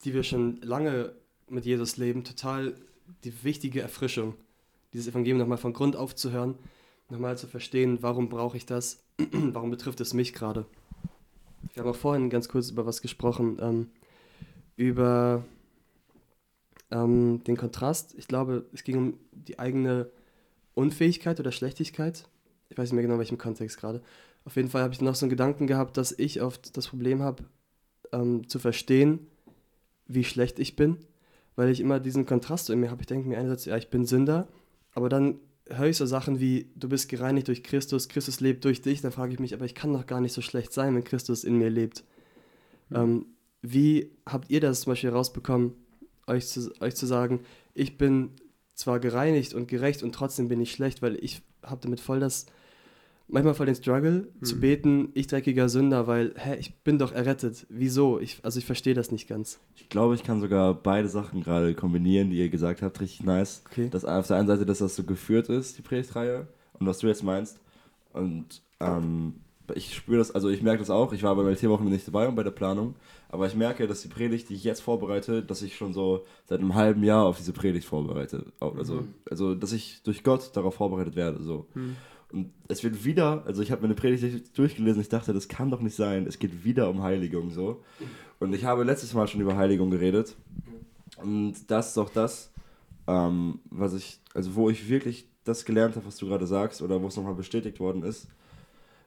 die wir schon lange mit Jesus leben, total die wichtige Erfrischung, dieses Evangelium nochmal von Grund auf zu hören, nochmal zu verstehen, warum brauche ich das, warum betrifft es mich gerade. Wir haben auch vorhin ganz kurz über was gesprochen, ähm, über ähm, den Kontrast. Ich glaube, es ging um die eigene Unfähigkeit oder Schlechtigkeit. Ich weiß nicht mehr genau, in welchem Kontext gerade. Auf jeden Fall habe ich noch so einen Gedanken gehabt, dass ich oft das Problem habe, ähm, zu verstehen, wie schlecht ich bin, weil ich immer diesen Kontrast in mir habe. Ich denke mir einerseits, ja, ich bin Sünder, aber dann höre ich so Sachen wie, du bist gereinigt durch Christus, Christus lebt durch dich, dann frage ich mich, aber ich kann doch gar nicht so schlecht sein, wenn Christus in mir lebt. Mhm. Ähm, wie habt ihr das zum Beispiel rausbekommen, euch zu, euch zu sagen, ich bin zwar gereinigt und gerecht und trotzdem bin ich schlecht, weil ich habe damit voll das manchmal voll den Struggle mhm. zu beten, ich dreckiger Sünder, weil, hä, ich bin doch errettet. Wieso? Ich, also ich verstehe das nicht ganz. Ich glaube, ich kann sogar beide Sachen gerade kombinieren, die ihr gesagt habt, richtig nice. Okay. Dass auf der einen Seite, dass das so geführt ist, die Predigtreihe, und was du jetzt meinst. Und ähm, ich spüre das, also ich merke das auch. Ich war beim LT-Wochen nicht dabei und bei der Planung. Aber ich merke, dass die Predigt, die ich jetzt vorbereite, dass ich schon so seit einem halben Jahr auf diese Predigt vorbereite. Also, Mhm. also dass ich durch Gott darauf vorbereitet werde. So. Mhm. Und es wird wieder, also ich habe meine Predigt durchgelesen, ich dachte, das kann doch nicht sein. Es geht wieder um Heiligung so. Und ich habe letztes Mal schon über Heiligung geredet. Und das ist auch das, ähm, was ich, also wo ich wirklich das gelernt habe, was du gerade sagst, oder wo es nochmal bestätigt worden ist.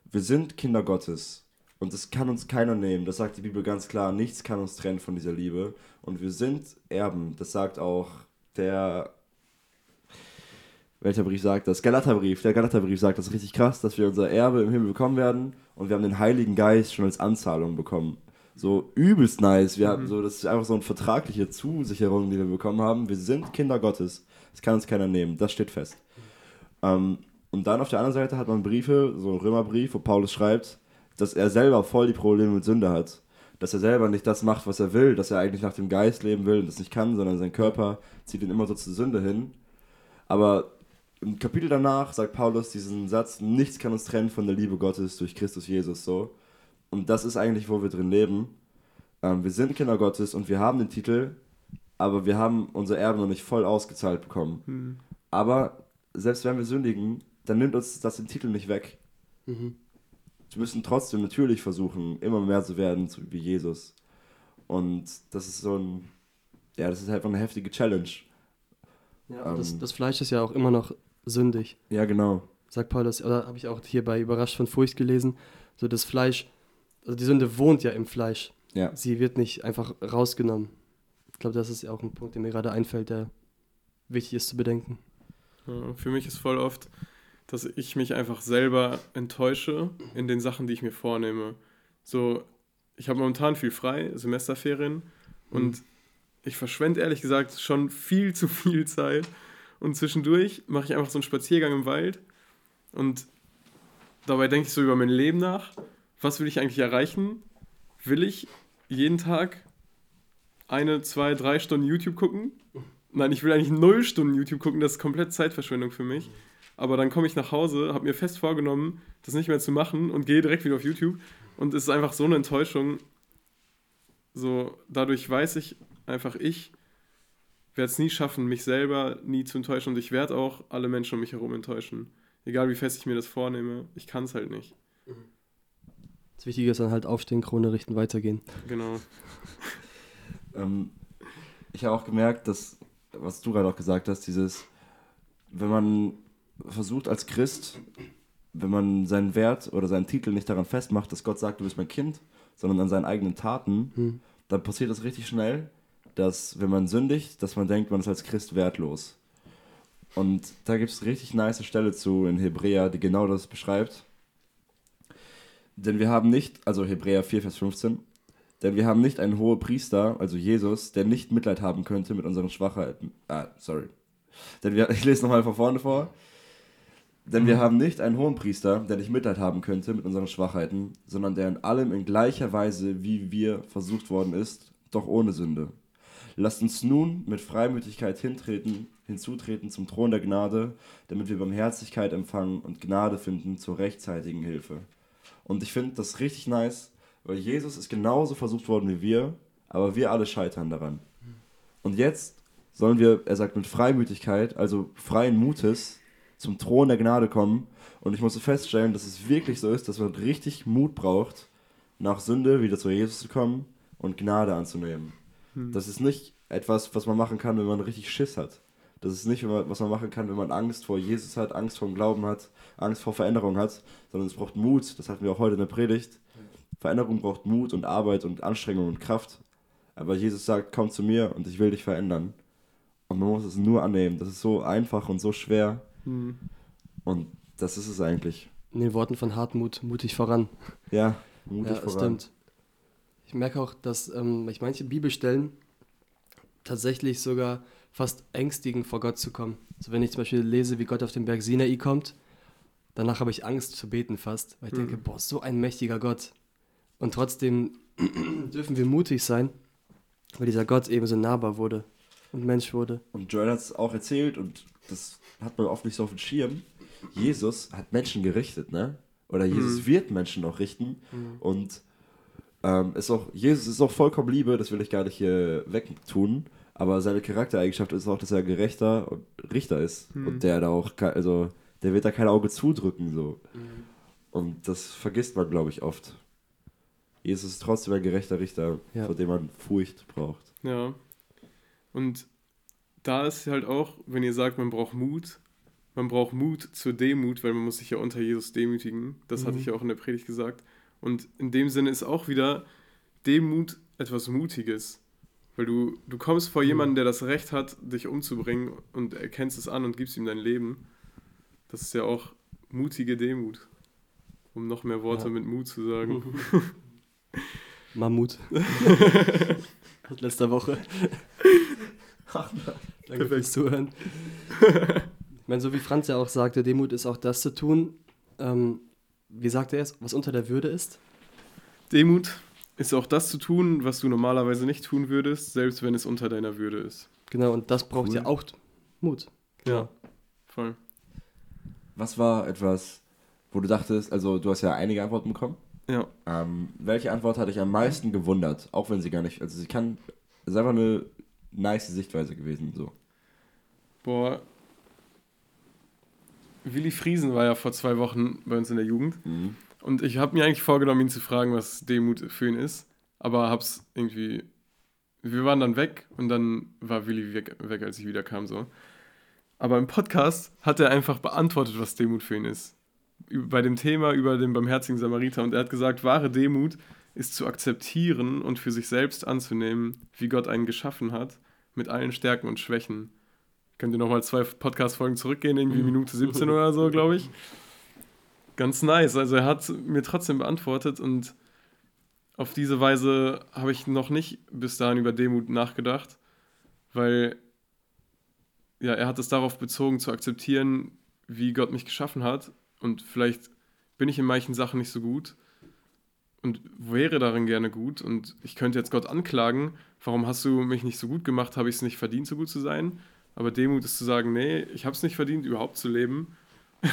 Wir sind Kinder Gottes. Und das kann uns keiner nehmen. Das sagt die Bibel ganz klar. Nichts kann uns trennen von dieser Liebe. Und wir sind Erben. Das sagt auch der. Welcher Brief sagt das? Galaterbrief. Der Galaterbrief sagt das richtig krass, dass wir unser Erbe im Himmel bekommen werden. Und wir haben den Heiligen Geist schon als Anzahlung bekommen. So übelst nice. Wir haben so, das ist einfach so eine vertragliche Zusicherung, die wir bekommen haben. Wir sind Kinder Gottes. Das kann uns keiner nehmen. Das steht fest. Ähm, und dann auf der anderen Seite hat man Briefe, so einen Römerbrief, wo Paulus schreibt, dass er selber voll die Probleme mit Sünde hat. Dass er selber nicht das macht, was er will, dass er eigentlich nach dem Geist leben will und das nicht kann, sondern sein Körper zieht ihn immer so zur Sünde hin. Aber im Kapitel danach sagt Paulus diesen Satz, nichts kann uns trennen von der Liebe Gottes durch Christus Jesus so. Und das ist eigentlich, wo wir drin leben. Ähm, wir sind Kinder Gottes und wir haben den Titel, aber wir haben unser Erbe noch nicht voll ausgezahlt bekommen. Mhm. Aber selbst wenn wir sündigen, dann nimmt uns das den Titel nicht weg. Mhm. Wir müssen trotzdem natürlich versuchen, immer mehr zu werden zu- wie Jesus. Und das ist so ein, ja, das ist einfach eine heftige Challenge. Ja, das, Ähm. das Fleisch ist ja auch immer noch sündig, Ja, genau. sagt Paulus. Oder habe ich auch hier bei Überrascht von Furcht gelesen. So das Fleisch, also die Sünde wohnt ja im Fleisch. Ja. Sie wird nicht einfach rausgenommen. Ich glaube, das ist ja auch ein Punkt, der mir gerade einfällt, der wichtig ist zu bedenken. Ja, für mich ist voll oft, dass ich mich einfach selber enttäusche in den Sachen, die ich mir vornehme. So, ich habe momentan viel frei, Semesterferien, und ich verschwende ehrlich gesagt schon viel zu viel Zeit. Und zwischendurch mache ich einfach so einen Spaziergang im Wald und dabei denke ich so über mein Leben nach. Was will ich eigentlich erreichen? Will ich jeden Tag eine, zwei, drei Stunden YouTube gucken? Nein, ich will eigentlich null Stunden YouTube gucken, das ist komplett Zeitverschwendung für mich. Aber dann komme ich nach Hause, habe mir fest vorgenommen, das nicht mehr zu machen und gehe direkt wieder auf YouTube. Und es ist einfach so eine Enttäuschung. So, dadurch weiß ich einfach, ich werde es nie schaffen, mich selber nie zu enttäuschen. Und ich werde auch alle Menschen um mich herum enttäuschen. Egal wie fest ich mir das vornehme, ich kann es halt nicht. Das Wichtige ist dann halt aufstehen, Krone richten, weitergehen. Genau. Ähm, ich habe auch gemerkt, dass, was du gerade auch gesagt hast, dieses, wenn man versucht als Christ, wenn man seinen Wert oder seinen Titel nicht daran festmacht, dass Gott sagt, du bist mein Kind, sondern an seinen eigenen Taten, Hm. dann passiert das richtig schnell, dass wenn man sündigt, dass man denkt, man ist als Christ wertlos. Und da gibt es richtig nice Stelle zu in Hebräer, die genau das beschreibt. Denn wir haben nicht, also Hebräer 4, Vers 15, denn wir haben nicht einen hohen Priester, also Jesus, der nicht Mitleid haben könnte mit unseren Schwachheiten. Ah, sorry. Denn wir, ich lese nochmal von vorne vor. Denn wir haben nicht einen hohen Priester, der nicht Mitleid haben könnte mit unseren Schwachheiten, sondern der in allem in gleicher Weise wie wir versucht worden ist, doch ohne Sünde. Lasst uns nun mit Freimütigkeit hintreten, hinzutreten zum Thron der Gnade, damit wir Barmherzigkeit empfangen und Gnade finden zur rechtzeitigen Hilfe. Und ich finde das richtig nice, weil Jesus ist genauso versucht worden wie wir, aber wir alle scheitern daran. Und jetzt sollen wir, er sagt, mit Freimütigkeit, also freien Mutes, zum Thron der Gnade kommen. Und ich musste feststellen, dass es wirklich so ist, dass man richtig Mut braucht, nach Sünde wieder zu Jesus zu kommen und Gnade anzunehmen. Das ist nicht etwas, was man machen kann, wenn man richtig Schiss hat. Das ist nicht, was man machen kann, wenn man Angst vor Jesus hat, Angst vor dem Glauben hat, Angst vor Veränderung hat, sondern es braucht Mut. Das hatten wir auch heute in der Predigt. Veränderung braucht Mut und Arbeit und Anstrengung und Kraft. Aber Jesus sagt, komm zu mir und ich will dich verändern. Und man muss es nur annehmen. Das ist so einfach und so schwer. Hm. Und das ist es eigentlich. In den Worten von Hartmut, mutig voran. Ja, mutig ja, das voran. stimmt. Ich merke auch, dass ähm, ich manche Bibelstellen tatsächlich sogar fast ängstigen, vor Gott zu kommen. Also wenn ich zum Beispiel lese, wie Gott auf den Berg Sinai kommt, danach habe ich Angst zu beten fast, weil ich Hm. denke, boah, so ein mächtiger Gott. Und trotzdem dürfen wir mutig sein, weil dieser Gott eben so nahbar wurde und Mensch wurde. Und Joel hat es auch erzählt und das hat man oft nicht so auf dem Schirm. Jesus hat Menschen gerichtet, ne? Oder Jesus Mhm. wird Menschen auch richten. Mhm. Und ähm, ist auch, Jesus ist auch vollkommen Liebe, das will ich gar nicht hier wegtun. Aber seine Charaktereigenschaft ist auch, dass er gerechter und Richter ist. Mhm. Und der da auch, also, der wird da kein Auge zudrücken, so. Mhm. Und das vergisst man, glaube ich, oft. Jesus ist trotzdem ein gerechter Richter, Ja. vor dem man Furcht braucht. Ja. Und da ist halt auch, wenn ihr sagt, man braucht Mut, man braucht Mut zur Demut, weil man muss sich ja unter Jesus demütigen. Das hatte Mhm. ich ja auch in der Predigt gesagt. Und in dem Sinne ist auch wieder Demut etwas Mutiges. Weil du, du kommst vor Mhm. jemanden, der das Recht hat, dich umzubringen und erkennst es an und gibst ihm dein Leben. Das ist ja auch mutige Demut. Um noch mehr Worte Ja. mit Mut zu sagen. Mammut. Aus letzter Woche. Danke fürs Zuhören. Ich meine, so wie Franz ja auch sagte, Demut ist auch das zu tun, ähm, wie sagt er es, was unter der Würde ist. Demut ist auch das zu tun, was du normalerweise nicht tun würdest, selbst wenn es unter deiner Würde ist. Genau, und das braucht Cool. ja auch Mut. Ja, voll. Was war etwas, wo du dachtest, also du hast ja einige Antworten bekommen. Ja. Ähm, welche Antwort hat dich am meisten gewundert? Auch wenn sie gar nicht, also sie kann, es ist einfach eine nice Sichtweise gewesen, so. Boah. Willi Friesen war ja vor zwei Wochen bei uns in der Jugend. Mhm. Und ich habe mir eigentlich vorgenommen, ihn zu fragen, was Demut für ihn ist. Aber hab's irgendwie. Wir waren dann weg und dann war Willi weg, weg als ich wieder kam. So. Aber im Podcast hat er einfach beantwortet, was Demut für ihn ist. Bei dem Thema über den barmherzigen Samariter. Und er hat gesagt, wahre Demut ist zu akzeptieren und für sich selbst anzunehmen, wie Gott einen geschaffen hat, mit allen Stärken und Schwächen. Könnt ihr nochmal zwei Podcast-Folgen zurückgehen, irgendwie Minute 17 oder so, glaube ich. Ganz nice. Also er hat mir trotzdem beantwortet und auf diese Weise habe ich noch nicht bis dahin über Demut nachgedacht, weil ja, er hat es darauf bezogen zu akzeptieren, wie Gott mich geschaffen hat und vielleicht bin ich in manchen Sachen nicht so gut und wäre darin gerne gut und ich könnte jetzt Gott anklagen, warum hast du mich nicht so gut gemacht, habe ich es nicht verdient, so gut zu sein? Aber Demut ist zu sagen, nee, ich habe es nicht verdient, überhaupt zu leben.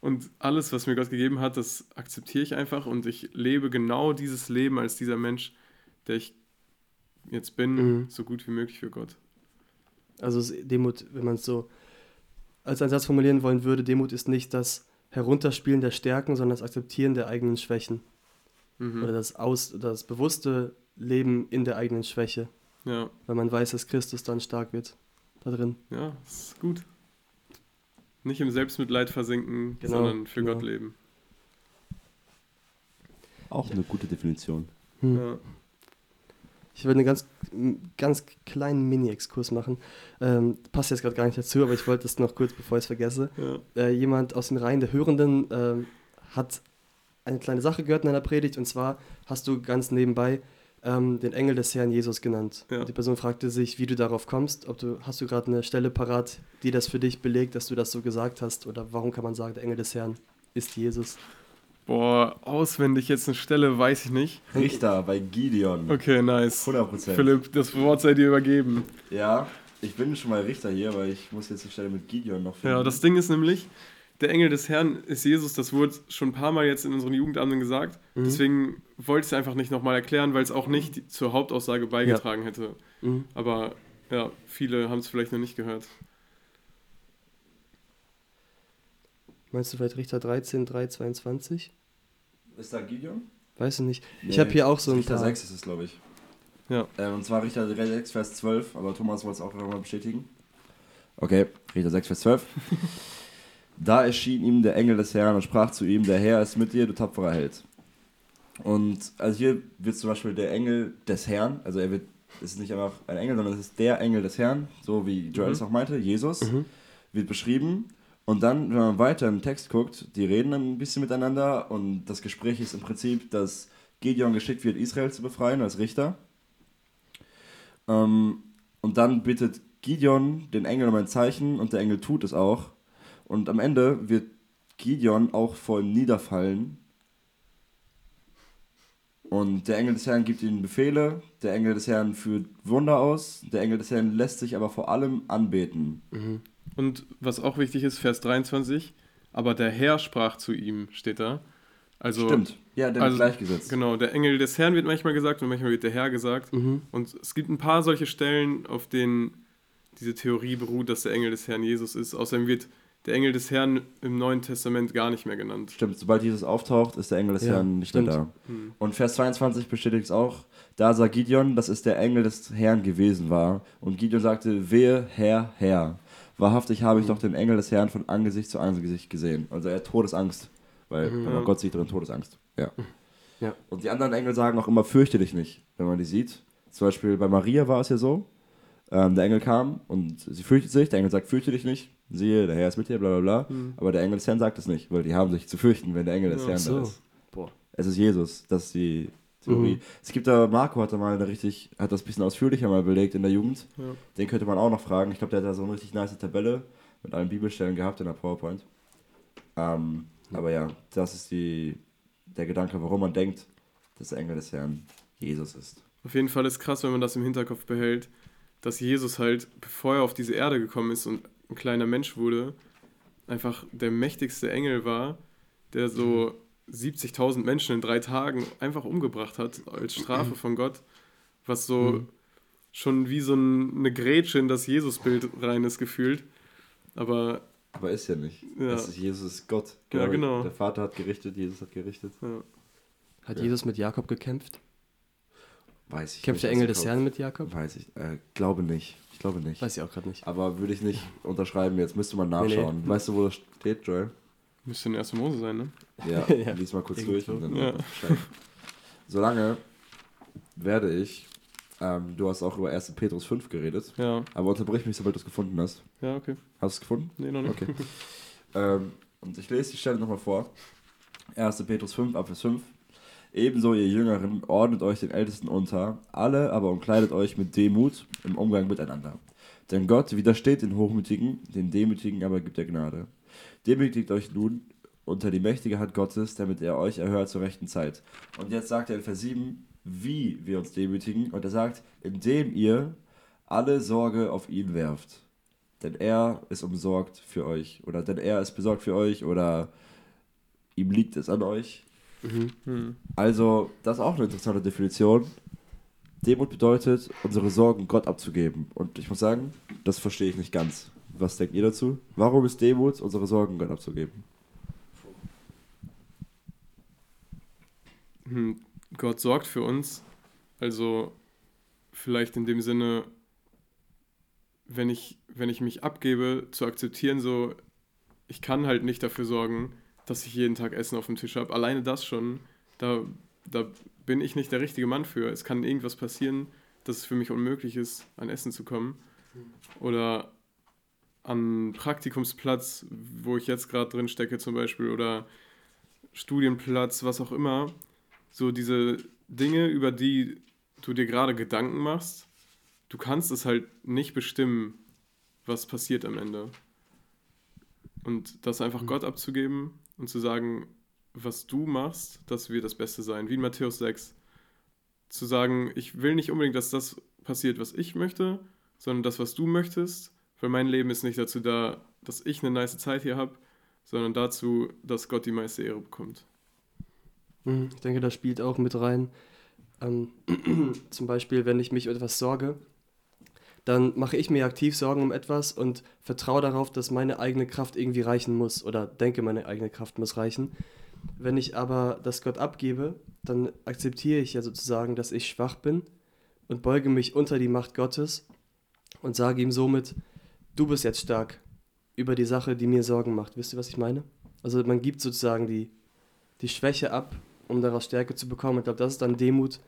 Und alles, was mir Gott gegeben hat, das akzeptiere ich einfach und ich lebe genau dieses Leben als dieser Mensch, der ich jetzt bin, Mhm. so gut wie möglich für Gott. Also Demut, wenn man es so als einen Satz formulieren wollen würde, Demut ist nicht das Herunterspielen der Stärken, sondern das Akzeptieren der eigenen Schwächen. Mhm. Oder das, Aus, das bewusste Leben in der eigenen Schwäche. Ja, Weil man weiß, dass Christus dann stark wird. Da drin. ja, das ist gut. Nicht im Selbstmitleid versinken, Genau, sondern für genau. Gott leben. Auch eine gute Definition. Hm. Ja. Ich will einen ganz, ganz kleinen Mini-Exkurs machen. Ähm, passt jetzt gerade gar nicht dazu, aber ich wollte es noch kurz, bevor ich es vergesse. Ja. Äh, jemand aus den Reihen der Hörenden ähm, hat eine kleine Sache gehört in einer Predigt und zwar hast du ganz nebenbei ähm, den Engel des Herrn Jesus genannt. Ja. Die Person fragte sich, wie du darauf kommst. Ob du, hast du gerade eine Stelle parat, die das für dich belegt, dass du das so gesagt hast? Oder warum kann man sagen, der Engel des Herrn ist Jesus? Boah, auswendig jetzt eine Stelle, weiß ich nicht. Richter bei Gideon. Okay, nice. 100%. Philipp, das Wort sei dir übergeben. Ja, ich bin schon mal Richter hier, weil ich muss jetzt die Stelle mit Gideon noch finden. Ja, das Ding ist nämlich, der Engel des Herrn ist Jesus, das wurde schon ein paar Mal jetzt in unseren Jugendabenden gesagt. Mhm. Deswegen wollte ich es einfach nicht nochmal erklären, weil es auch nicht die- zur Hauptaussage beigetragen hätte. Mhm. Aber ja, viele haben es vielleicht noch nicht gehört. Meinst du vielleicht Richter 13, 3, 22? Ist da Gideon? Weiß ich nicht. Ich Nee, habe hier auch so ein Richter paar. 6 ist es, glaube ich. Ja. Ähm, und zwar Richter 6, Vers 12, aber Thomas wollte es auch nochmal bestätigen. Okay, Richter 6, Vers 12. da erschien ihm der Engel des Herrn und sprach zu ihm, der Herr ist mit dir, du tapferer Held. Und also hier wird zum Beispiel der Engel des Herrn, also er wird, es ist nicht einfach ein Engel, sondern es ist der Engel des Herrn, so wie Joel Mhm. es auch meinte, Jesus, Mhm. wird beschrieben. Und dann, wenn man weiter im Text guckt, die reden dann ein bisschen miteinander und das Gespräch ist im Prinzip, dass Gideon geschickt wird, Israel zu befreien als Richter. Ähm, und dann bittet Gideon den Engel um ein Zeichen und der Engel tut es auch. Und am Ende wird Gideon auch vor ihm niederfallen. Und der Engel des Herrn gibt ihnen Befehle, der Engel des Herrn führt Wunder aus, der Engel des Herrn lässt sich aber vor allem anbeten. Mhm. Und was auch wichtig ist, Vers 23, aber der Herr sprach zu ihm, steht da. Also, Stimmt. Ja, der also, wird gleichgesetzt. Genau, der Engel des Herrn wird manchmal gesagt und manchmal wird der Herr gesagt. Mhm. Und es gibt ein paar solche Stellen, auf denen diese Theorie beruht, dass der Engel des Herrn Jesus ist. Außerdem wird der Engel des Herrn im Neuen Testament gar nicht mehr genannt. Stimmt, sobald Jesus auftaucht, ist der Engel des Ja, Herrn nicht stimmt. mehr da. Hm. Und Vers 22 bestätigt es auch. Da sah Gideon, dass es der Engel des Herrn gewesen war. Und Gideon sagte, wehe, Herr, Herr. Wahrhaftig habe ich doch den Engel des Herrn von Angesicht zu Angesicht gesehen. Also er hat Todesangst, weil wenn man. Gott sieht, dann Todesangst. Ja. Ja. Und die anderen Engel sagen auch immer, fürchte dich nicht, wenn man die sieht. Zum Beispiel bei Maria war es ja so. Ähm, der Engel kam und sie fürchtet sich. Der Engel sagt, fürchte dich nicht. Siehe, der Herr ist mit dir, bla bla bla. Hm. Aber der Engel des Herrn sagt es nicht, weil die haben sich zu fürchten, wenn der Engel des Herrn so. da ist. Boah. Es ist Jesus, das ist die Theorie. Mhm. Es gibt da, Marco hat da mal eine richtig, hat das ein bisschen ausführlicher mal belegt in der Jugend. Ja. Den könnte man auch noch fragen. Ich glaube, der hat da so eine richtig nice Tabelle mit allen Bibelstellen gehabt in der PowerPoint. Ähm, aber ja, das ist die, der Gedanke, warum man denkt, dass der Engel des Herrn Jesus ist. Auf jeden Fall ist krass, wenn man das im Hinterkopf behält, dass Jesus halt, bevor er auf diese Erde gekommen ist und ein kleiner Mensch wurde, einfach der mächtigste Engel war, der so 70.000 Menschen in drei Tagen einfach umgebracht hat als Strafe von Gott, was so Mhm. schon wie so ein, eine Grätsche in das Jesusbild rein ist gefühlt. Aber Aber ist ja nicht. Ja. Das ist Jesus Gott. Ja, genau. Der Vater hat gerichtet, Jesus hat gerichtet. ja, Hat Ja. Jesus mit Jakob gekämpft? Weiß ich Kämpft nicht, der Engel des Herrn mit Jakob? Weiß ich. Äh, glaube nicht. Ich glaube nicht. Weiß ich auch gerade nicht. Aber würde ich nicht unterschreiben jetzt. Müsste man nee. nachschauen. Weißt du, wo das steht, Joel? müsste in 1. Mose sein, ne? Ja, Ja. lies mal kurz durch und dann Ja. Solange werde ich, ähm, du hast auch über 1. Petrus 5 geredet, Ja, aber unterbrich mich, sobald du es gefunden hast. ja, okay. Hast du es gefunden? Nee, noch nicht. Okay. ähm, und ich lese die Stelle nochmal vor. 1. Petrus 5, Ab Vers 5. Ebenso, ihr Jüngeren, ordnet euch den Ältesten unter, alle aber umkleidet euch mit Demut im Umgang miteinander. Denn Gott widersteht den Hochmütigen, den Demütigen aber gibt er Gnade. Demütigt euch nun unter die mächtige Hand Gottes, damit er euch erhört zur rechten Zeit. Und jetzt sagt er in Vers 7, wie wir uns demütigen. Und er sagt, indem ihr alle Sorge auf ihn werft. Denn er ist umsorgt für euch. Oder denn er ist besorgt für euch. Oder ihm liegt es an euch. Mhm. Hm. Also, das ist auch eine interessante Definition. Demut bedeutet, unsere Sorgen Gott abzugeben. Und ich muss sagen, das verstehe ich nicht ganz. Was denkt ihr dazu? Warum ist Demut, unsere Sorgen Gott abzugeben? Hm, Gott sorgt für uns. Also vielleicht in dem Sinne, wenn ich, wenn ich mich abgebe, zu akzeptieren, so, ich kann halt nicht dafür sorgen, dass ich jeden Tag Essen auf dem Tisch habe. Alleine das schon, da, da bin ich nicht der richtige Mann für. Es kann irgendwas passieren, dass es für mich unmöglich ist, an Essen zu kommen. Oder an Praktikumsplatz, wo ich jetzt gerade drin stecke zum Beispiel, oder Studienplatz, was auch immer. So diese Dinge, über die du dir gerade Gedanken machst, du kannst es halt nicht bestimmen, was passiert am Ende. Und das einfach Mhm. Gott abzugeben und zu sagen, was du machst, das wird das Beste sein. Wie in Matthäus 6. Zu sagen, ich will nicht unbedingt, dass das passiert, was ich möchte, sondern das, was du möchtest, weil mein Leben ist nicht dazu da, dass ich eine nice Zeit hier habe, sondern dazu, dass Gott die meiste Ehre bekommt. Mhm, Ich denke, das spielt auch mit rein. Ähm, zum Beispiel, wenn ich mich etwas sorge, dann mache ich mir aktiv Sorgen um etwas und vertraue darauf, dass meine eigene Kraft irgendwie reichen muss oder denke, meine eigene Kraft muss reichen. Wenn ich aber das Gott abgebe, dann akzeptiere ich ja sozusagen, dass ich schwach bin und beuge mich unter die Macht Gottes und sage ihm somit, du bist jetzt stark über die Sache, die mir Sorgen macht. Wisst ihr, was ich meine? Also man gibt sozusagen die, die Schwäche ab, um daraus Stärke zu bekommen. Ich glaube, das ist dann Demut,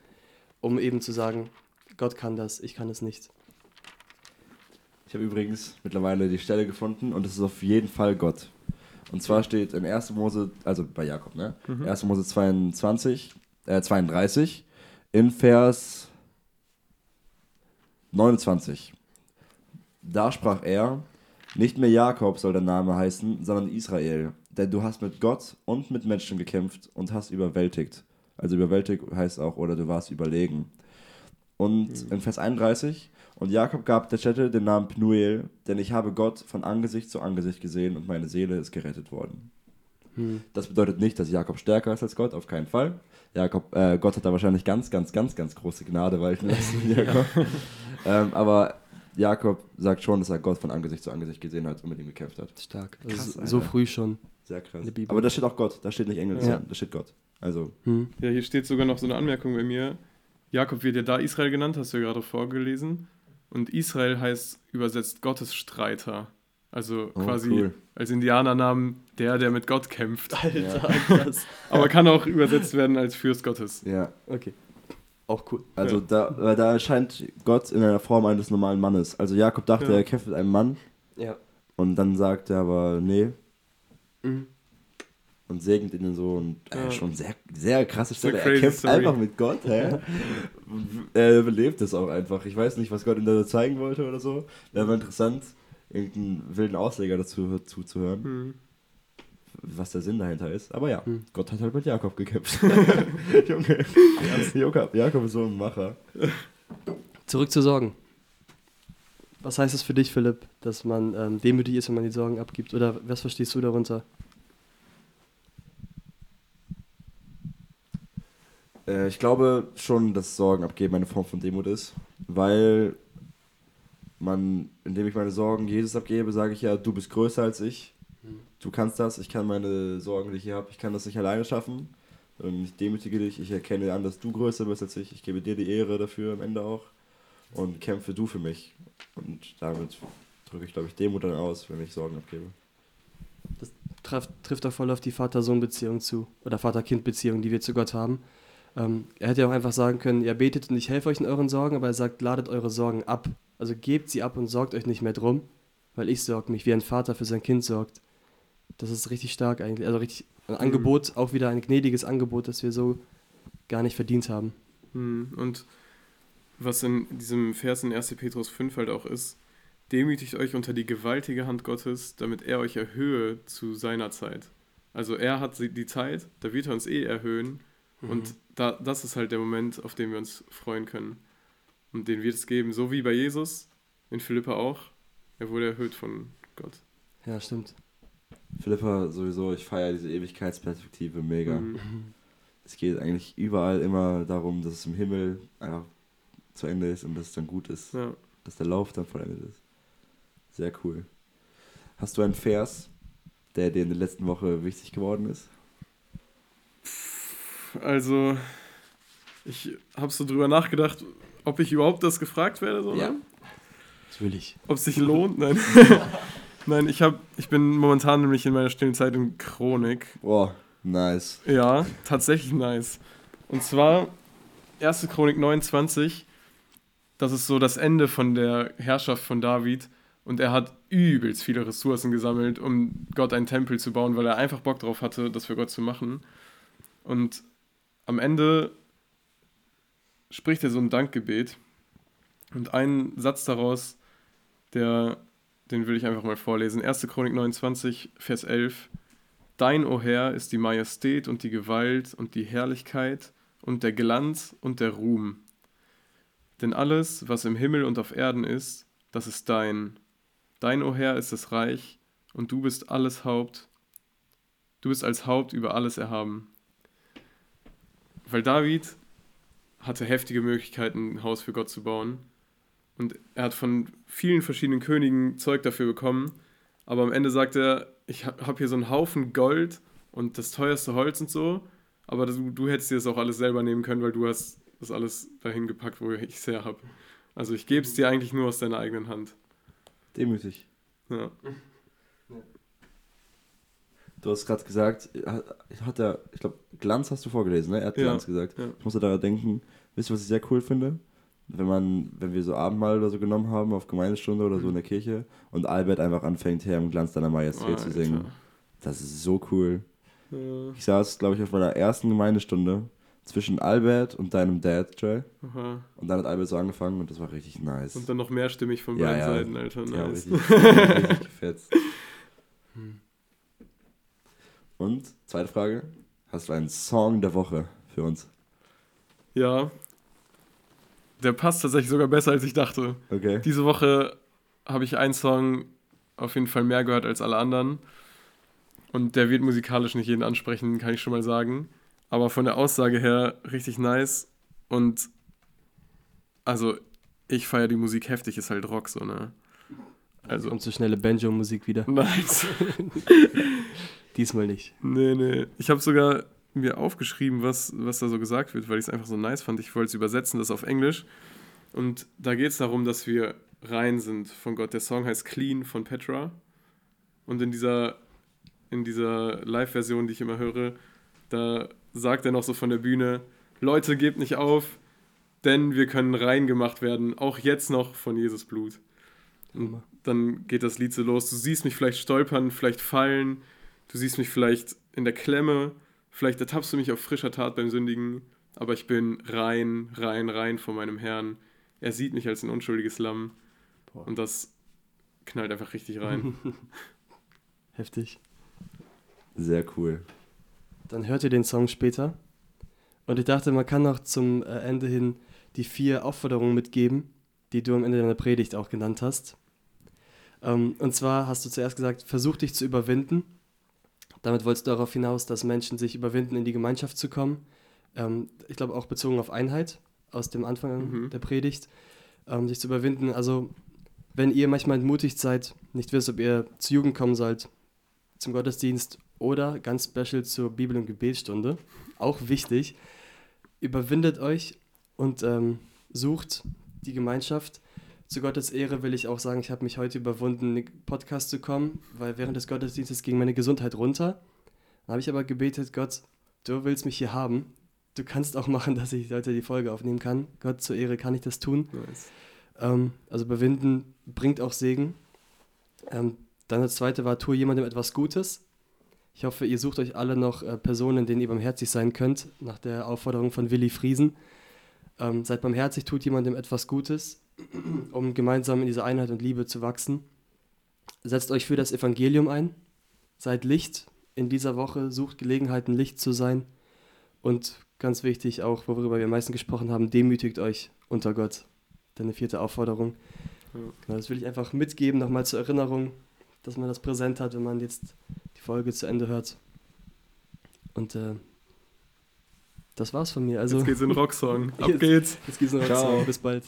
um eben zu sagen, Gott kann das, ich kann es nicht. Habe übrigens mittlerweile die Stelle gefunden und es ist auf jeden Fall Gott. Und zwar steht in 1. Mose, also bei Jakob, ne? 1. Mose 22, äh, 32, in Vers 29. Da sprach er, nicht mehr Jakob soll der Name heißen, sondern Israel, denn du hast mit Gott und mit Menschen gekämpft und hast überwältigt. Also überwältigt heißt auch, oder du warst überlegen. Und in Vers 31, und Jakob gab der Stätte den Namen Pnuel, denn ich habe Gott von Angesicht zu Angesicht gesehen und meine Seele ist gerettet worden. Hm. Das bedeutet nicht, dass Jakob stärker ist als Gott, auf keinen Fall. Jakob, äh, Gott hat da wahrscheinlich ganz, ganz, ganz, ganz große Gnade walten lassen. Jakob. ähm, aber Jakob sagt schon, dass er Gott von Angesicht zu Angesicht gesehen hat und mit ihm gekämpft hat. Stark. Krass, Also so Alter. früh schon. Sehr krass. Aber da steht auch Gott, da steht nicht Engel, Ja. da steht Gott. Also, Hm. Ja, hier steht sogar noch so eine Anmerkung bei mir. Jakob wird ja da Israel genannt, hast du ja gerade vorgelesen. Und Israel heißt übersetzt Gottesstreiter. Also Oh, quasi cool. als Indianernamen der, der mit Gott kämpft. Alter, krass. Aber kann auch übersetzt werden als Fürst Gottes. ja. Okay. Auch cool. Also Ja. da, weil da erscheint Gott in einer Form eines normalen Mannes. Also Jakob dachte, Ja. er kämpft mit einem Mann Ja. und dann sagt er aber nee Mhm. Und segnet ihn so und äh, Ja. schon sehr, sehr krasse Stelle. Er kämpft Story. einfach mit Gott, hä? er überlebt es auch einfach. Ich weiß nicht, was Gott ihm da zeigen wollte oder so. Wäre aber interessant, irgendeinen wilden Ausleger dazu zuzuhören, Hm. was der Sinn dahinter ist. Aber ja, Hm. Gott hat halt mit Jakob gekämpft. Junge, Jakob, Jakob ist so ein Macher. Zurück zu Sorgen. Was heißt es für dich, Philipp, dass man ähm, demütig ist, wenn man die Sorgen abgibt? Oder was verstehst du darunter? Äh, ich glaube schon, dass Sorgen abgeben eine Form von Demut ist, weil man, indem ich meine Sorgen Jesus abgebe, sage ich ja, du bist größer als ich, du kannst das, ich kann meine Sorgen, die ich hier habe, ich kann das nicht alleine schaffen. Und ich demütige dich, ich erkenne an, dass du größer bist als ich, ich gebe dir die Ehre dafür am Ende auch und kämpfe du für mich. Und damit drücke ich, glaube ich, Demut dann aus, wenn ich Sorgen abgebe. Trifft, trifft auch voll auf die Vater-Sohn-Beziehung zu. Oder Vater-Kind-Beziehung, die wir zu Gott haben. Ähm, er hätte ja auch einfach sagen können, ihr betet und ich helfe euch in euren Sorgen, aber er sagt, ladet eure Sorgen ab. Also gebt sie ab und sorgt euch nicht mehr drum, weil ich sorge mich, wie ein Vater für sein Kind sorgt. Das ist richtig stark eigentlich. Also richtig ein Angebot, auch wieder ein gnädiges Angebot, das wir so gar nicht verdient haben. Hm. Und was in diesem Vers in 1. Petrus 5 halt auch ist, demütigt euch unter die gewaltige Hand Gottes, damit er euch erhöhe zu seiner Zeit. Also er hat die Zeit, da wird er uns eh erhöhen und da, das ist halt der Moment, auf den wir uns freuen können. Und den wird es geben, so wie bei Jesus, in Philippa auch. Er wurde erhöht von Gott. Ja, stimmt. Philippa, sowieso, ich feiere diese Ewigkeitsperspektive mega. Mhm. Es geht eigentlich überall immer darum, dass es im Himmel einfach zu Ende ist und dass es dann gut ist. Ja. Dass der Lauf dann vollendet ist. Sehr cool. Hast du einen Vers, der dir in der letzten Woche wichtig geworden ist? Also, ich habe so drüber nachgedacht, ob ich überhaupt das gefragt werde. So, Ja. ne? Das will ich. Ob es sich lohnt? Nein. Nein, ich, hab, ich bin momentan nämlich in meiner stillen Zeit in Chronik. Boah, nice. Ja, tatsächlich nice. Und zwar 1. Chronik 29. Das ist so das Ende von der Herrschaft von David. Und er hat übelst viele Ressourcen gesammelt, um Gott einen Tempel zu bauen, weil er einfach Bock drauf hatte, das für Gott zu machen. Und am Ende spricht er so ein Dankgebet. Und ein Satz daraus, der, den will ich einfach mal vorlesen. 1. Chronik 29, Vers 11. Dein, o Herr, ist die Majestät und die Gewalt und die Herrlichkeit und der Glanz und der Ruhm. Denn alles, was im Himmel und auf Erden ist, das ist dein. Dein, o Herr, ist das Reich und du bist alles Haupt. Du bist als Haupt über alles erhaben. Weil David hatte heftige Möglichkeiten, ein Haus für Gott zu bauen. Und er hat von vielen verschiedenen Königen Zeug dafür bekommen. Aber am Ende sagt er, ich habe hier so einen Haufen Gold und das teuerste Holz und so. Aber du, du hättest dir das auch alles selber nehmen können, weil du hast das alles dahin gepackt, wo ich es her habe. Also ich gebe es dir eigentlich nur aus deiner eigenen Hand. Demütig. Ja. Du hast gerade gesagt, hat, hat er, ich glaube, Glanz hast du vorgelesen, ne? Er hat Ja, Glanz gesagt. ja. Ich musste daran denken, wisst ihr, was ich sehr cool finde? Wenn man, wenn wir so Abendmahl oder so genommen haben, auf Gemeindestunde oder so in der Kirche und Albert einfach anfängt, Herr im Glanz deiner Majestät zu Alter. singen. Das ist so cool. Ja. Ich saß, glaube ich, auf meiner ersten Gemeindestunde zwischen Albert und deinem Dad, Joy. Aha. Und dann hat Albert so angefangen und das war richtig nice. Und dann noch mehrstimmig von Ja, beiden ja. Seiten, Alter. Ja, Nice. richtig, richtig gefetzt. Hm. Und, zweite Frage, hast du einen Song der Woche für uns? Ja. der passt tatsächlich sogar besser, als ich dachte. Okay. Diese Woche habe ich einen Song auf jeden Fall mehr gehört als alle anderen. Und der wird musikalisch nicht jeden ansprechen, kann ich schon mal sagen. Aber von der Aussage her richtig nice. Und also, ich feiere die Musik heftig, ist halt Rock so, ne? Also, Und so schnelle Banjo-Musik wieder. nice. Diesmal nicht. Nee, nee. Ich habe sogar mir aufgeschrieben, was, was da so gesagt wird, weil ich es einfach so nice fand. Ich wollte es übersetzen, das auf Englisch. Und da geht es darum, dass wir rein sind von Gott. Der Song heißt Clean von Petra. Und in dieser, in dieser Live-Version, die ich immer höre, da sagt er noch so von der Bühne, Leute, gebt nicht auf, denn wir können rein gemacht werden, auch jetzt noch von Jesus Blut. Und dann geht das Lied so los. Du siehst mich vielleicht stolpern, vielleicht fallen, du siehst mich vielleicht in der Klemme, vielleicht ertappst du mich auf frischer Tat beim Sündigen, aber ich bin rein, rein, rein vor meinem Herrn. Er sieht mich als ein unschuldiges Lamm Boah. und das knallt einfach richtig rein. Heftig. Sehr cool. Dann hört ihr den Song später. Und ich dachte, man kann noch zum äh, Ende hin die vier Aufforderungen mitgeben, die du am Ende deiner Predigt auch genannt hast. Ähm, und zwar hast du zuerst gesagt, versuch dich zu überwinden. Damit wolltest du darauf hinaus, dass Menschen sich überwinden, in die Gemeinschaft zu kommen. Ähm, ich glaube auch bezogen auf Einheit aus dem Anfang Mhm. der Predigt. Ähm, sich zu überwinden. Also, wenn ihr manchmal entmutigt seid, nicht wisst, ob ihr zur Jugend kommen sollt, zum Gottesdienst oder ganz special zur Bibel- und Gebetsstunde, auch wichtig, überwindet euch und ähm, sucht die Gemeinschaft. Zu Gottes Ehre will ich auch sagen, ich habe mich heute überwunden, in den Podcast zu kommen, weil während des Gottesdienstes ging meine Gesundheit runter. Dann habe ich aber gebetet, Gott, du willst mich hier haben. Du kannst auch machen, dass ich heute die Folge aufnehmen kann. Gott zur Ehre kann ich das tun. nice. Ähm, also überwinden bringt auch Segen. Ähm, dann das zweite war, tue jemandem etwas Gutes. Ich hoffe, ihr sucht euch alle noch äh, Personen, denen ihr barmherzig sein könnt, nach der Aufforderung von Willi Friesen. Ähm, seid barmherzig, tut jemandem etwas Gutes, um gemeinsam in dieser Einheit und Liebe zu wachsen. Setzt euch für das Evangelium ein. Seid Licht in dieser Woche, sucht Gelegenheiten, Licht zu sein. Und ganz wichtig auch, worüber wir am meisten gesprochen haben, demütigt euch unter Gott. Deine vierte Aufforderung. Genau, das will ich einfach mitgeben, nochmal zur Erinnerung, dass man das präsent hat, wenn man jetzt die Folge zu Ende hört. Und äh, das war's von mir. Also, Jetzt geht's in den Rocksong. Ab Jetzt- geht's. jetzt geht's noch Ciao. Bis bald.